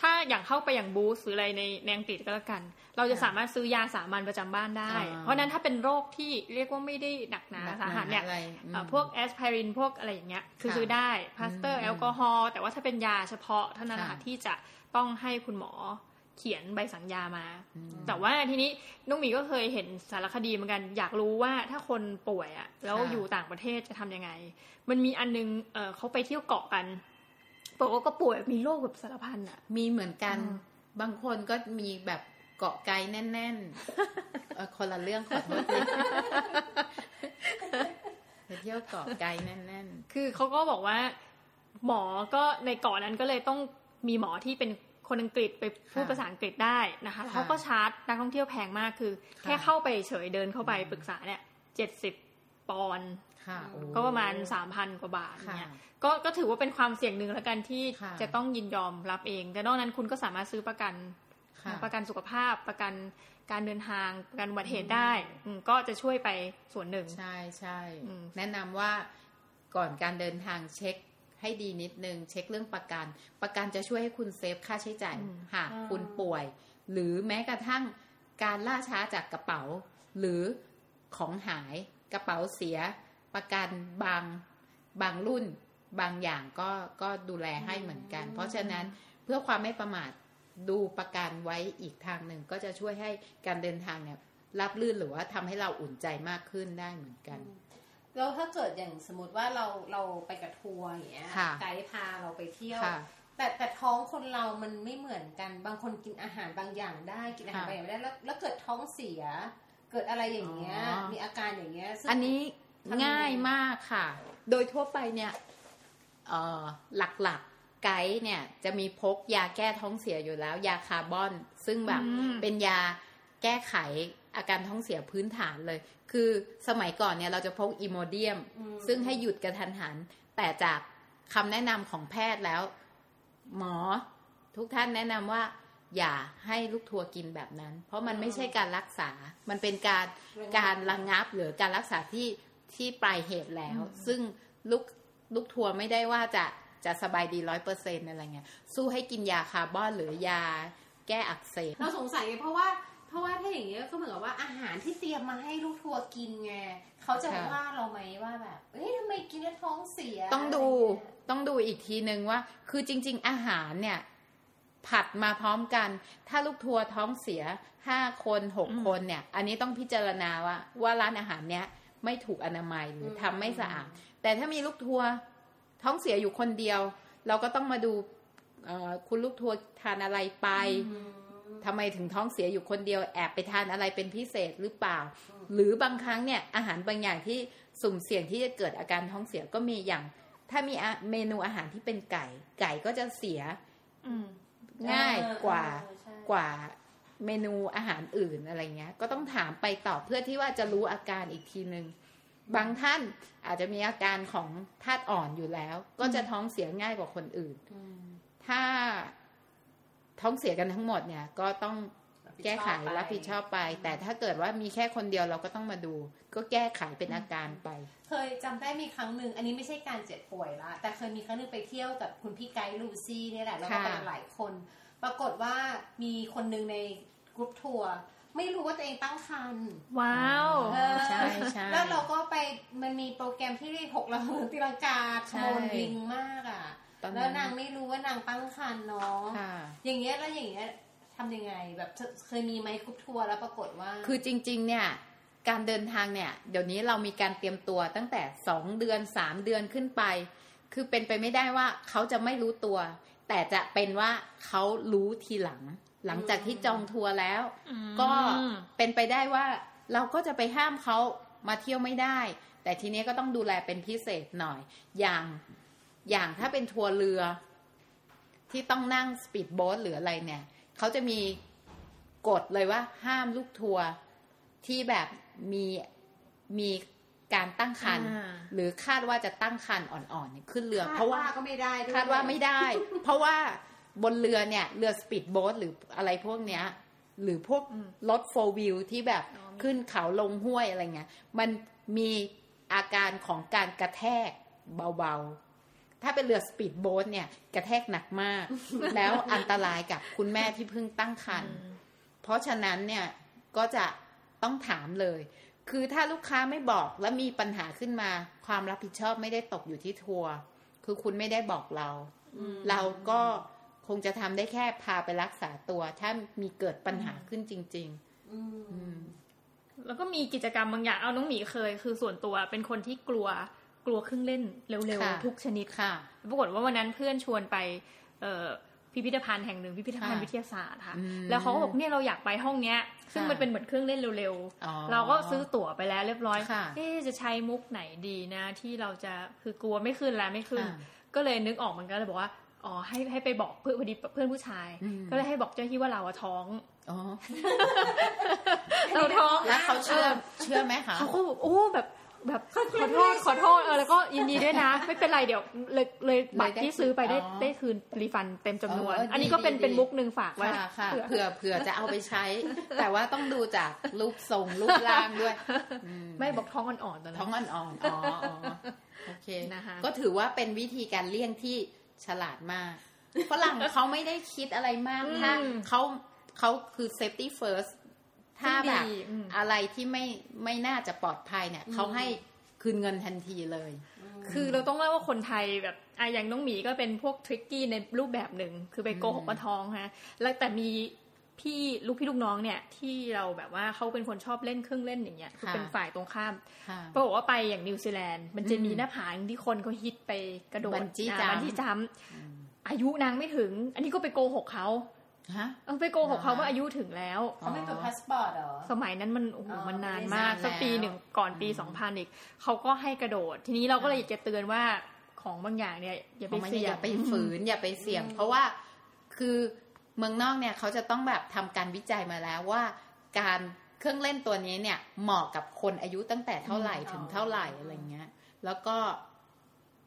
S1: ถ้าอย่างเข้าไปอย่างบูธหรืออะไรในในอังกฤษก็แล้วกัน เราจะสามารถซื้อยาสามัญประจำบ้านได้
S2: อ่า
S1: เพราะฉะนั้นถ้าเป็นโรคที่เรียกว่าไม่ได้หนักหนาสาหัสเนี่ย
S2: อะไรอืม
S1: เอ่อพวกแอสไพรินพวกอะไรอย่างเงี้ยคือ
S2: ค่ะ
S1: ซื้อได้พลาสเตอร์อื
S2: ม
S1: แอลกอฮอล์แต่ว่าถ้าเป็นยาเฉพาะเท่านั้นแหละค่ะ
S2: ค่ะ
S1: ที่จะต้องให้คุณหมอ เขียนใบสั่งยามา
S2: อืม
S1: แต่ว่าทีนี้น้องหมีก็เคยเห็นสารคดีเหมือนกัน อยากรู้ว่าถ้าคนป่วยอะแล้ว
S2: ค่ะ
S1: อยู่ต่างประเทศจะทำยังไง มันมีอันนึงเออเขาไปเที่ยวเกาะกันบอกว่าก็ป่วยมีโรคแบบสารพันอะ
S2: มีเหมือนกัน
S1: อืม
S2: บางคนก็มีแบบเกาะไกลแน่นๆเออคนละเรื่องขอโทษทีไปเที่ยวเกาะไกลแน่น
S1: คือเขาก็บอกว่า หมอก็ในเกาะนั้นก็เลยต้องมีหมอที่เป็น คนอังกฤษไปพูด
S2: ค่ะ
S1: ภาษาอังกฤษได้นะคะ
S2: ค่ะ
S1: เขาก็ชาร์จนักท่องเที่ยวแพงมากคือ
S2: ค่ะ
S1: แค่เข้าไปเฉยเดินเข้าไปปรึกษาเนี่ยเจ็ดสิบปอนด์
S2: ๆค่ะโอ้
S1: ก็ประมาณสามพันกว่าบาท
S2: ค่ะ
S1: เนี่ยก็ก็ถือว่าเป็นความเสี่ยงหนึ่งแล้วกันที่
S2: ค่ะ
S1: จะต้องยินยอมรับเอง แต่นอกนั้นคุณก็สามารถซื้อประกัน
S2: ค่ะ
S1: ประกันสุขภาพประกันการเดินทางประกันอุบัติเหตุได้อืมก็จะช่วยไปส่วนหนึ่ง
S2: ใช่ใช่
S1: อืม
S2: แนะนำว่าก่อนการเดินทางเช็ค ให้ดีนิดนึง เช็คเรื่องประกัน ประกันจะช่วยให้คุณเซฟค่าใช้จ่ายหากคุณป่วย หรือแม้กระทั่งการล่าช้าจากกระเป๋า หรือของหายกระเป๋าเสีย ประกันบางบางรุ่น บางอย่างก็ก็ดูแลให้เหมือนกัน เพราะฉะนั้นเพื่อความไม่ประมาทดูประกันไว้อีกทางหนึ่งก็จะช่วยให้การเดินทางเนี่ยรับลื่นหรือว่าทำให้เราอุ่นใจมากขึ้นได้เหมือนกัน
S3: แล้วถ้าเกิดอย่างสมมติว่าเราเราไปกับทัวร์อย่างเงี้ย
S2: ค่ะ
S3: ไกด์พาเราไปเที่ยว
S2: ค่ะ
S3: แต่แต่ท้องคนเรามันไม่เหมือนกัน บางคนกินอาหารบางอย่างได้กินอาหาร
S2: ค่ะ
S3: บางอย่างไม่ได้แล้วแล้วเกิดท้องเสีย เกิดอะไรอย่างเงี้ย
S2: อ๋อ
S3: มีอาการอย่างเงี้ยซึ่ง
S2: อันนี้
S3: ทำยังไง
S2: ง่ายมากค่ะ โดยทั่วไปเนี่ยเอ่อหลักๆไกด์เนี่ยจะมีพกยาแก้ท้องเสียอยู่แล้ว ยาคาร์บอน ซึ่งแบบ
S1: อืม
S2: เป็นยาแก้ไข อาการท้องเสียพื้นฐานเลย คือสมัยก่อนเนี่ยเราจะพกอีโมเดียม
S3: อืม
S2: ซึ่งให้หยุดกระทันหัน แต่จากคำแนะนำของแพทย์แล้ว หมอทุกท่านแนะนำว่าอย่าให้ลูกทัวร์กินแบบนั้น เพราะมันไม่ใช่การรักษา มันเป็นการการระงับหรือการรักษาที่ที่ปลายเหตุแล้ว ซึ่งลูกลูกทัวร์ไม่ได้ว่าจะจะสบายดีร้อยเปอร์เซ็นอะไรเงี้ย สู้ให้กินยาคาร์บอนหรือยาแก้อักเสบ
S3: เราสงสัยไงเพราะว่า เพราะว่าถ้าอย่างเงี้ยก็เหมือนกับว่าอาหารที่เตรียมมาให้ลูกทัวร์กินไงเขาจะ
S2: ค่ะ
S3: ว่าเราไหมว่าแบบเอ้ยทำไมกินแล้วท้องเสีย
S2: ต้องดูอะ
S3: ไรเงี้ย
S2: ต้องดูอีกทีนึงว่า คือจริง ๆ อาหารเนี่ย ผัดมาพร้อมกัน ถ้าลูกทัวร์ท้องเสียห้าคนหกคนเนี่ย อันนี้ต้องพิจารณาว่า ว่าร้านอาหารเนี้ยไม่ถูกอนามัยหรือทำไม่สะอาดแต่ถ้ามีลูกทัวร์ท้องเสียอยู่คนเดียว เราก็ต้องมาดูเอ่อคุณลูกทัวร์ทานอะไรไป
S3: อืม
S2: ทำไมถึงท้องเสียอยู่คนเดียวแอบไปทานอะไรเป็นพิเศษหรือเปล่า หรือบางครั้งเนี่ยอาหารบางอย่างที่สุ่มเสี่ยงที่จะเกิดอาการท้องเสียก็มีอย่าง ถ้ามีอะเมนูอาหารที่เป็นไก่ ไก่ก็จะเสีย
S1: อืม
S2: ง่ายกว่า
S3: เออใช่
S2: กว่าเมนูอาหารอื่นอะไรเงี้ย ก็ต้องถามไปต่อเพื่อที่ว่าจะรู้อาการอีกทีหนึ่งบางท่านอาจจะมีอาการของธาตุอ่อนอยู่แล้ว ก็จะท้องเสียง่ายกว่าคนอื่น
S3: อืม
S2: ถ้า ท้องเสียกันทั้งหมดเนี่ยก็ต้องแก้ไขรับผิดชอบไป แต่ถ้าเกิดว่ามีแค่คนเดียวเราก็ต้องมาดู ก็แก้ไขเป็นอาการไป
S3: เคยจำได้มีครั้งหนึ่งอันนี้ไม่ใช่การเจ็บป่วยละแต่เคยมีครั้งหนึ่งไปเที่ยวกับคุณพี่ไกด์ลูซี่เนี่ยแหละแล้วก็ไป
S2: ค่ะ
S3: กันหลายคน ปรากฏว่ามีคนหนึ่งในกรุ๊ปทัวร์ไม่รู้ว่าตัวเองตั้งครรภ์
S1: ว้าว
S3: เออ
S2: ใช่ใช่
S3: แล้วเราก็ไปมันมีโปรแกรมที่เรียกหกระเหินตีลังกา
S2: ใช่
S3: โมนลิงมากอะ
S2: ตอนนั้น
S3: แล้วนางไม่รู้ว่านางตั้งครรภ์เนาะ
S2: ค่ะ
S3: อย่างเงี้ยแล้วอย่างเงี้ยทำยังไงแบบเคยมีไหมกรุ๊ปทัวร์แล้วปรากฏว่า
S2: คือจริง ๆ เนี่ยการเดินทางเนี่ย เดี๋ยวนี้เรามีการเตรียมตัวตั้งแต่สองเดือนสามเดือนขึ้นไป คือเป็นไปไม่ได้ว่าเขาจะไม่รู้ตัว แต่จะเป็นว่าเขารู้ทีหลัง หลังจากที่จองทัวร์แล้ว ก็เป็นไปได้ว่าเราก็จะไปห้ามเขามาเที่ยวไม่ได้ แต่ทีนี้ก็ต้องดูแลเป็นพิเศษหน่อย อย่าง อย่างถ้าเป็นทัวร์เรือ ที่ต้องนั่งสปีดโบ๊ทหรืออะไรเนี่ยเขาจะมีกฎเลยว่าห้ามลูกทัวร์ที่แบบมีมีการตั้งครรภ์
S1: อ่า
S2: หรือคาดว่าจะตั้งครรภ์อ่อนๆเนี่ยขึ้นเรือ
S3: ค่ะ
S2: เพราะว่า
S3: ก็ไม่ได้ด้วย
S2: คาดว่าไม่ได้ เพราะว่าบนเรือเนี่ยเรือสปีดโบ๊ทหรืออะไรพวกเนี้ย หรือพวก
S1: อืม
S2: รถ four wheel ที่แบบ
S1: อ๋อมี
S2: ขึ้นเขาลงห้วยอะไรเงี้ย มันมีอาการของการกระแทกเบาๆ ถ้าเป็นเรือสปีดโบ๊ทเนี่ยกระแทกหนักมาก แล้วอันตรายกับคุณแม่ที่เพิ่งตั้งครรภ์เพราะฉะนั้นเนี่ยก็จะต้องถามเลย คือถ้าลูกค้าไม่บอกแล้วมีปัญหาขึ้นมา ความรับผิดชอบไม่ได้ตกอยู่ที่ทัวร์คือคุณไม่ได้บอกเรา เราก็คงจะทำได้แค่พาไปรักษาตัว ถ้ามีเกิดปัญหาขึ้นจริง
S3: อืม
S2: ๆอืม
S1: แล้วก็มีกิจกรรมบางอย่างเอาน้องหมีเคย คือส่วนตัวเป็นคนที่กลัว กลัวเครื่องเล่นเร็ว
S2: ค่ะ
S1: ๆทุกชนิด
S2: ค่ะ
S1: ปรากฏว่าวันนั้นเพื่อนชวนไปเอ่อพิพิธภัณฑ์แห่งหนึ่งพิพิธภัณฑ์
S2: ค่ะ
S1: วิทยาศาสตร์ค่ะ
S2: อืม
S1: แล้วเขาก็บอกเนี่ยเราอยากไปห้องเนี้ย ซึ่ง
S2: ค่ะ
S1: มันเป็นเหมือนเครื่องเล่นเร็ว
S2: อ๋อ
S1: ๆเราก็ซื้อตั๋วไปแล้วเรียบร้อย
S2: ค่ะ
S1: เอ๊ะจะใช้มุกไหนดีนะ ที่เราจะคือกลัวไม่ขึ้นแล้วไม่ขึ้น
S2: ค่ะ
S1: ก็เลยนึกออกเหมือนกันเลยบอกว่าอ๋อให้ให้ไปบอกเพื่อนพอดีเพื่อนผู้ชาย
S2: อืม
S1: ก็เลยให้บอกเจ้าหน้าที่ว่าเราอะท้อง
S2: อ๋อ
S1: เราท้อง
S2: แล้วเขาเชื่อเชื่อไหมคะ
S1: เขาก็แบบโอ้แบบ แบบขอโทษขอโทษเออแล้วก็ยินดีด้วยนะ ไม่เป็นไรเดี๋ยวเลยเลยบัตรที่ซื้อไปได้
S2: อ๋อ
S1: ได้คืนรีฟันเต็มจำนวน
S2: เออดี
S1: อันนี้ก็เป็น
S2: ดี
S1: เป็นมุกหนึ่งฝากไว้
S2: ค่ะค่ะ
S1: เผื่อ
S2: เผื่อเผื่อจะเอาไปใช้ แต่ว่าต้องดูจากรูปทรงรูปร่างด้วยอืม
S1: ไม่บอกท้องอ่อนๆตอนนั้
S2: ท้อง
S1: น
S2: อ่อนๆอ๋ออ๋อโอเค
S1: นะคะ
S2: ก็ถือว่าเป็นวิธีการเลี่ยงที่ฉลาดมากฝรั่งเขาไม่ได้คิดอะไรมาก
S1: อืม
S2: ถ้าเขาเขาคือ safety first ถ้าแบบ
S1: ดีอืม
S2: อะไรที่ไม่ไม่น่าจะปลอดภัยเนี่ยเขาให้คคืนเงินทันทีเลย
S1: คือเราต้องเล่าว่าคนไทยแบบอะอย่างน้องหมีก็เป็นพวกทริกกี้ในรูปแบบหนึ่งคือไปโกหกว่าท้องฮะแล้วแต่มีพี่ลูกพี่ลูกน้องเนี่ยที่เราแบบว่าเขาเป็นคนชอบเล่นเครื่องเล่นอย่างเงี้ยคือ
S2: ค่ะ
S1: เป็นฝ่ายตรงข้าม
S2: ค่ะ
S1: ปรากฏว่าไปอย่างนิวซีแลนด์มันจะมี
S2: อืม
S1: หน้าผาที่คนเขาฮิตไปกระโดด
S2: บันจี้
S1: อ่า
S2: จัมป์
S1: บันจี้จัมป์อายุนางไม่ถึง อันนี้ก็ไปโกหกเขา
S2: ฮะ
S1: เอาไปโกหกเขา
S2: อ่า
S1: ว่าอายุถึงแล้ว
S3: เขาไม่ตรวจพาสปอร์ตเหรอ
S1: สมัยนั้นมันโอ้โห
S3: อ๋อ
S1: มันนาน
S3: ไม่ได้
S1: มาก
S2: นาน
S1: สักปี
S2: แล้ว
S1: หนึ่งก่อนปี
S2: อืม
S1: สองพันอีกเขาก็ให้กระโดด ทีนี้เราก็เลยอยากจะเตือนว่าของบางอย่างเนี่ยอย่า
S2: ข
S1: ไป
S2: องมัน
S1: เสี่ย
S2: องย่าไปฝืนอย่าไปเสี่ยง เพราะว่าคือเมืองนอกเนี่ยเขาจะต้องแบบทำการวิจัยมาแล้วว่า การเครื่องเล่นตัวนี้เนี่ย เหมาะกับคนอายุตั้งแต่เท่าไหร่
S3: อืม
S2: ถึงเท่าไหร่อะไรเงี้ย แล้วก็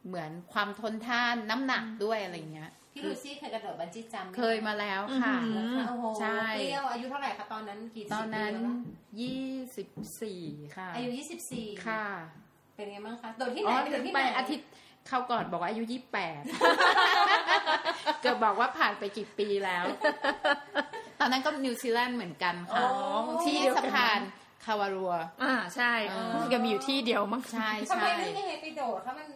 S2: เหมือนความทนทานน้ำหนักด้วยอะไรเงี้ย
S3: พี่ลูซี่เคยกระโดดบันจี้จัมป์ไห
S2: เคยมาแล้วค่ะ
S1: อื
S3: แล้ว
S1: ม
S3: ค่ะโอ้โห
S2: ใช่
S3: เปรี้ยวอายุเท่าไหร่คะตอนนั้นกี่
S2: ตอนนั้น
S3: สิบปีแล้วะ
S2: ยี่สิบสี่ค่ะ
S3: อายุยี่สิบสี่
S2: ค่ะ
S3: เป็นไงบ้างคะโดดที่ไห
S2: อ๋
S3: น
S2: อ
S3: ไปโดดที่ไห
S2: ไป
S3: น
S2: อาทิตย์เข้าก่อนบอกว่าอายุยี่แปดเกือบบอกว่าผ่านไปกี่ปีแล้ว ตอนนั้นก็นิวซีแลนด์เหมือนกันค่ะ
S3: อ๋อ
S2: ที่สะพานคาวารัว
S1: อ่าใช่
S2: เออ
S1: รู้สึกจะมีอยู่ที่เดียวมั้ง
S2: ใช่
S3: ทำไม
S2: ใช่
S3: ไม่ไงไปโดดคะมัน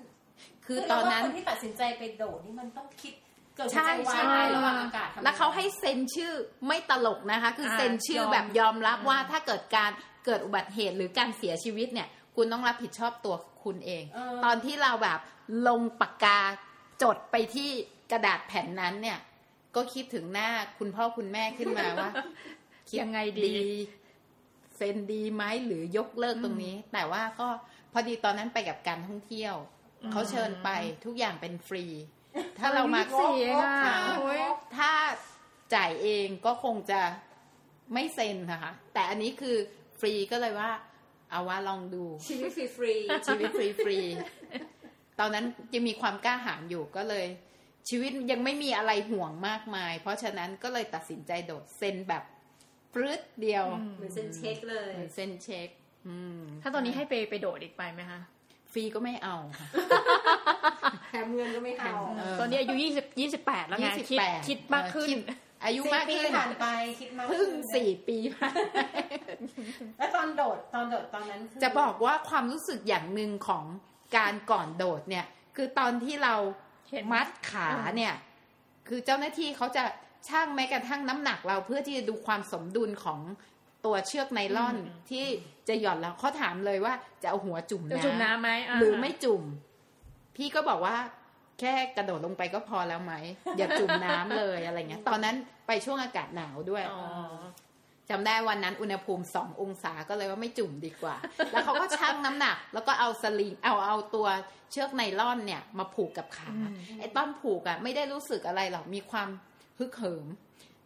S2: คือตอนนั้น
S3: คืเราว่าคนที่ตัดสินใจไปโดดนี่มันต้องคิด เกิด
S2: ใช่
S3: ใจวา
S2: ใช่
S3: ยตายระหว่างอากาศทำไง
S2: แล้วเขาให้เซ็นชื่อไม่ตลกนะคะ คือเซ็นชื่อ
S1: อ่ายอม
S2: แบบยอมรับว่าถ้าเกิดการเกิดอุบัติเหตุหรือการเสียชีวิตเนี่ย คุณต้องรับผิดชอบตัวคุณเอง
S3: เออ
S2: ตอนที่เราแบบลงปากกาจดไปที่กระดาษแผ่นนั้นเนี่ย ก็คิดถึงหน้าคุณพ่อคุณแม่ขึ้นมาว่าคิด
S1: ยังไงดี
S2: เซ็นดีไหมหรือยกเลิกตรงนี้ แต่ว่าก็พอดีตอนนั้นไปกับการท่องเที่ยว
S1: อืม
S2: เขาเชิญไปทุกอย่างเป็นฟรี ถ้าเรามา
S1: เสียอะ
S2: ค่ะ
S1: โอ้ย
S2: ถ้าจ่ายเองก็คงจะไม่เซ็นนะคะ แต่อันนี้คือฟรีก็เลยว่า เอาว่าลองดู
S3: ชีวิตฟรีๆ
S2: ชีวิตฟรีฟรีตอนนั้นจะมีความกล้าหาญอยู่ก็เลย ชีวิตยังไม่มีอะไรห่วงมากมาย เพราะฉะนั้นก็เลยตัดสินใจโดดเซ็นแบบปรื๊ดเดียว
S1: อืม
S3: เหมือนเซ็นเช็คเลย
S2: เหมือนเซ็นเช็คอืม
S1: ถ้าตอนนี้ให้ไปไปโดดอีกไปไหมคะ
S2: ฟรีก็ไม่เอาค่ะ
S3: แถมเงินก็ไม่เอา
S2: เออ
S1: ตอนนี้อายุยี่สิบยี่สิบแปดแล้วไง
S2: ยี่สิบ
S1: คิด
S2: แปด
S1: คิดมากขึ้น
S2: เออคิดอายุมาก
S3: สี่ปี
S2: ขึ้น
S3: ผ่านไปคิดมาก
S2: เพิ่ง
S3: ขึ้น
S2: สี่ปีผ่าน
S3: แล้วตอนโดดตอนโดดตอนนั้นคื
S2: จะบอกว่าความรู้สึกอย่างหนึ่งของการก่อนโดดเนี่ย คือตอนที่เรา
S1: เห็น
S2: มัดขาเนี่ย คือเจ้าหน้าที่เขาจะช่างแม้กระทั่งน้ำหนักเราเพื่อที่จะดูความสมดุลของ ตัวเชือกไนล่อนที่จะหย่อนแล้วเขาถามเลยว่าจะเอาหัวจุ่ม
S1: จะ
S2: น้ำ
S1: จุ่มน้ำไหมา
S2: หรือไม่จุ่ม พี่ก็บอกว่าแค่กระโดดลงไปก็พอแล้วไหมอย่าจุ่มน้ำเลยอะไรเงี้ย ตอนนั้นไปช่วงอากาศหนาวด้วย
S1: อ๋อ
S2: จำได้วันนั้นอุณหภูมิสององศาก็เลยว่าไม่จุ่มดีกว่า แล้วเขาก็ชั่งน้ำหนัก แล้วก็เอาสลิงเอาเอาตัวเชือกไนล่อนเนี่ย มาผูกกับขา
S1: อืม
S2: ไอ้ต้นผูกอะไม่ได้รู้สึกอะไรหรอกมีความฮึกเหิม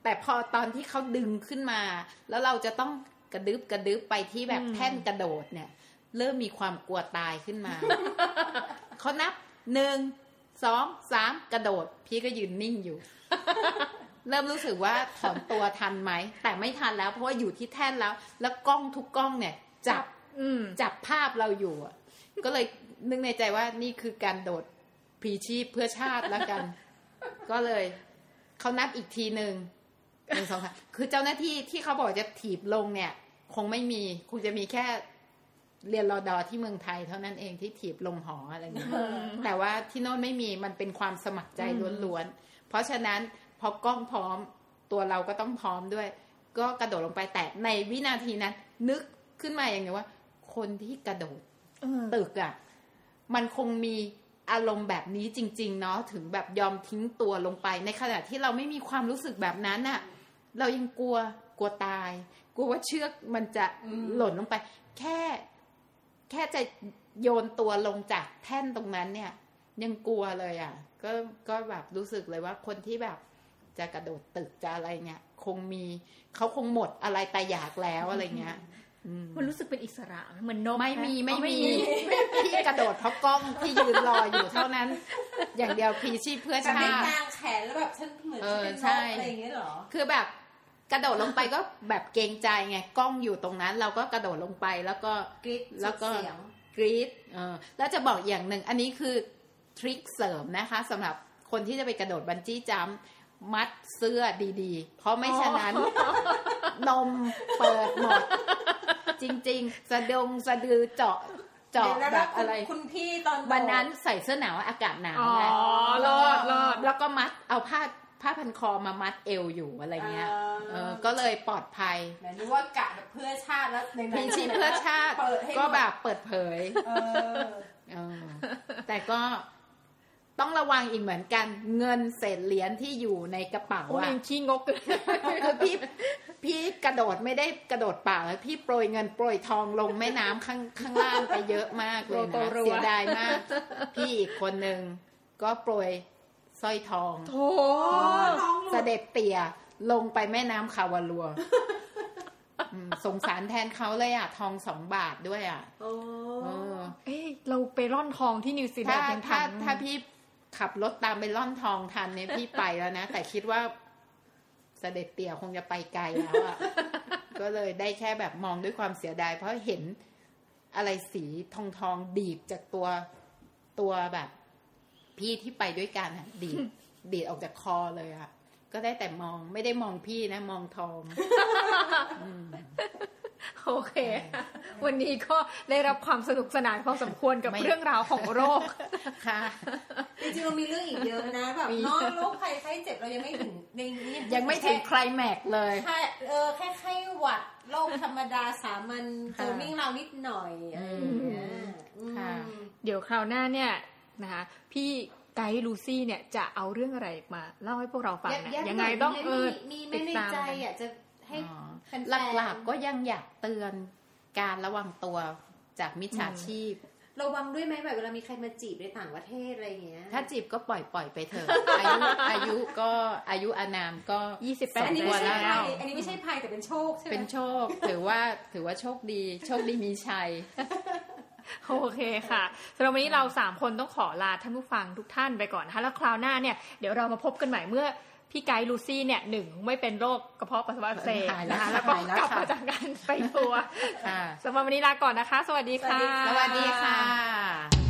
S2: แต่พอตอนที่เขาดึงขึ้นมา แล้วเราจะต้องกระดึบกระดึบไปที่แบบแท่นกระโดดเนี่ย เริ่มมีความกลัวตายขึ้นมาเขานับหนึ่งสองสามกระโดด พี่ก็ยืนนิ่งอยู่ เริ่มรู้สึกว่าถอนตัวทันไหม แต่ไม่ทันแล้ว เพราะว่าอยู่ที่แท่นแล้ว แล้วกล้องทุกกล้องเนี่ย จับ
S1: อืม
S2: จับภาพเราอยู่อะก็เลยนึกในใจว่านี่คือการโดดพลีชีพเพื่อชาติแล้วกัน ก็เลยเขานับอีกทีหนึ่ง หนึ่งสองสามคือเจ้าหน้าที่ที่เขาบอกจะถีบลงเนี่ย คงไม่มีคงจะมีแค่เรียนรอดอที่เมืองไทยเท่านั้นเองที่ถีบลงหออะไรอย่างเงี้ยแต่ว่าที่โน่นไม่มีมันเป็นความสมัครใจล้วนๆ เพราะฉะนั้นพอกล้องพร้อมตัวเราก็ต้องพร้อมด้วย ก็กระโดดลงไปแต่ในวินาทีนั้น นึกขึ้นมาอย่างเดียวว่า คนที่กระโดด
S1: เออ
S2: ตึกอะ่ะ มันคงมีอารมณ์แบบนี้จริง ๆ เนาะถึงแบบยอมทิ้งตัวลงไป ในขณะที่เราไม่มีความรู้สึกแบบนั้นน่ะ เรายังกลัวกลัวตาย กลัวว่าเชือกมันจะหล่นลงไป แค่ แค่จะโยนตัวลงจากแท่นตรงนั้นเนี่ย ยังกลัวเลยอะ่ะ ก็ก็แบบรู้สึกเลยว่าคนที่แบบจะกระโดดตึกจะอะไรเนี่ย คงมีเขาคงหมดอะไรแต่อยากแล้วอะไรเงี้ยอืม
S1: มันรู้สึกเป็นอิสระเหมือนนก
S2: ไม่มี
S1: นะ
S2: ไม่
S1: อ๋อ
S2: มีพี่กระโดดเพราะกล้องที่ยืนรออยู่เท่านั้น อย่างเดียวพีชีพเพื่อ
S3: แบบ
S2: ชา
S3: ไม่
S2: ติ
S3: กางแขนแล้วแบบฉันเหมือน
S2: เอ
S3: ฉัน
S2: อ
S3: เป็นน
S2: ใช่
S3: กอะไรอย่างเงี้ยเหรอ
S2: คือแบบ กระโดดลงไปก็แบบเกรงใจไงกล้องอยู่ตรงนั้น เราก็กระโดดลงไปแล้วก็
S3: กรี๊ด
S2: แล้วก็
S3: สุดเสียง
S2: กรีดเออแล้วจะบอกอย่างหนึ่ง อันนี้คือทริคเสริมนะคะสำหรับคนที่จะไปกระโดดบันจี้จัมป์มัดเสื้อดีๆ เพราะไม่ฉะนั้น นมเปิดหมด จริง ๆ สะดงสะดือเจาะเจาะ
S3: แล้ว
S2: แบบ
S3: คุณ
S2: อะไร
S3: คุณพี่ตอน
S2: วันนั้นใส่เสื้อหนาวอากาศหนาว
S1: อ๋อ
S2: ไง
S1: รอดรอด
S2: แล้วก็มัดเอาผ้า ผ้าพันคอมามัดเอวอยู่อะไรเงี้ยเออก็เลยปลอดภัย
S3: แหมนึกว่ากะแบบเพื่อชาติแล้วใน
S2: พีชีพเพื่อชาติ
S3: เปิดให้
S2: ก็แบบเปิดเผย
S3: เออ
S2: เออแต่ก็ต้องระวังอีกเหมือนกันเงินเศษเหรียญที่อยู่ในกระเป๋า
S1: โอ้ย
S2: อะ
S1: ยังขี้งกเลย
S2: คือพี่พี่กระโดดไม่ได้กระโดดเปล่าแล้วพี่โปรยเงินโปรยทองลงแม่น้ำข้างข้างล่างไปเยอะมากเลย
S1: โปร
S2: นะ
S1: ยรัว
S2: เสียดายมาก พี่อีกคนหนึ่งก็โปรย สร้อยทอง
S1: โถ
S3: ท้องหลุด
S2: เสด็จเตี่ยลงไปแม่น้ำคาวาลัวอืมสงสารแทนเขาเลยอะ ทองสองบาทด้วยอะ
S3: โอ้
S2: เออ
S1: เอ้ยเราไปร่อนทองที่นิวซีแล
S2: ถ้าน
S1: ด์ยัง
S2: ถ้า
S1: ทัน
S2: ถ้าพี่ขับรถตามไปล่อนทองทันเนี่ยพี่ไปแล้วนะ แต่คิดว่าเสด็จเตี่ยคงจะไปไกลแล้วอะ ก็เลยได้แค่แบบมองด้วยความเสียดาย เพราะเห็นอะไรสีทองทองๆดีดจากตัวตัวแบบ พี่ที่ไปด้วยกันอะดีดดีดออกจากคอเลยอะก็ได้แต่มองไม่ได้มองพี่นะ มองทองอืม
S1: โอเค วันนี้ก็ได้รับความสนุกสนานพอสมควรกับ
S2: ไม่
S1: เรื่องราวของโรค
S2: ค่ะ
S3: จริงๆเรามีเรื่องอีกเยอะนะแบบ
S1: มี
S3: นอนโรคภัยไข้เจ็บเรายังไม่ถึงในนี้
S2: ยังไม่ถึงไคลแม็กซ์เลย
S3: แค่เออแค่ไข้หวัดโรคธรรมดาสามัญเจอมิ่งเรานิดหน่อยอะไรอย่างเงี้ยอืม
S2: ค่ะ
S1: เดี๋ยวคราวหน้าเนี่ย นะคะพี่ไกด์ลูซี่เนี่ยจะเอาเรื่องอะไรมาเล่าให้พวกเราฟังนะยังไงต้องเออ
S3: มีไหม
S1: ติด
S3: ใน
S1: ตาม
S3: ใจ
S1: กัน
S3: อะจะให้
S2: อ๋อ
S3: แฟนๆ
S2: หลักๆก็ยังอยากเตือนการระวังตัวจากมิจฉาชีพ
S3: ระวังด้วยไหมแบบเวลามีใครมาจีบในต่างประเทศอะไรอย่างเงี้ย
S2: ถ้าจีบก็ปล่อยปล่อยไปเถอะ อายุอายุก็อายุอานามก็
S1: 28
S3: อันนี้
S2: สมคว
S3: ไม่
S2: ร
S3: ใช่
S2: แล้
S3: ภั
S2: ว
S3: ยอันนี้ไม่ใช่ภัยแต่เป็นโชคใช่ไหม
S2: เป็นโชค ถือว่าถือว่าโชคดี โชคดีมีชัย
S1: โอเคค่ะสำหรับวันนี้เราสามคนต้องขอลาท่านผู้ฟังทุกท่านไปก่อนนะคะแล้วคราวหน้าเนี่ยเดี๋ยวเรามาพบกันใหม่เมื่อพี่ไกด์ลูซี่เนี่ยหนึ่งไม่เป็นโรคกระเพาะปัสสาวะอักเสบ
S2: หายแล้ว
S1: นะคะ
S2: ค่ะ
S1: แล้วก็
S2: หายแล้ว
S1: กลับ
S2: ค่ะ
S1: มาจากการไปทัวร์
S2: ค่ะ
S1: สำหรับวันนี้ลาก่อนนะคะ สวัสดีค่ะ
S2: สวัสดีค่ะ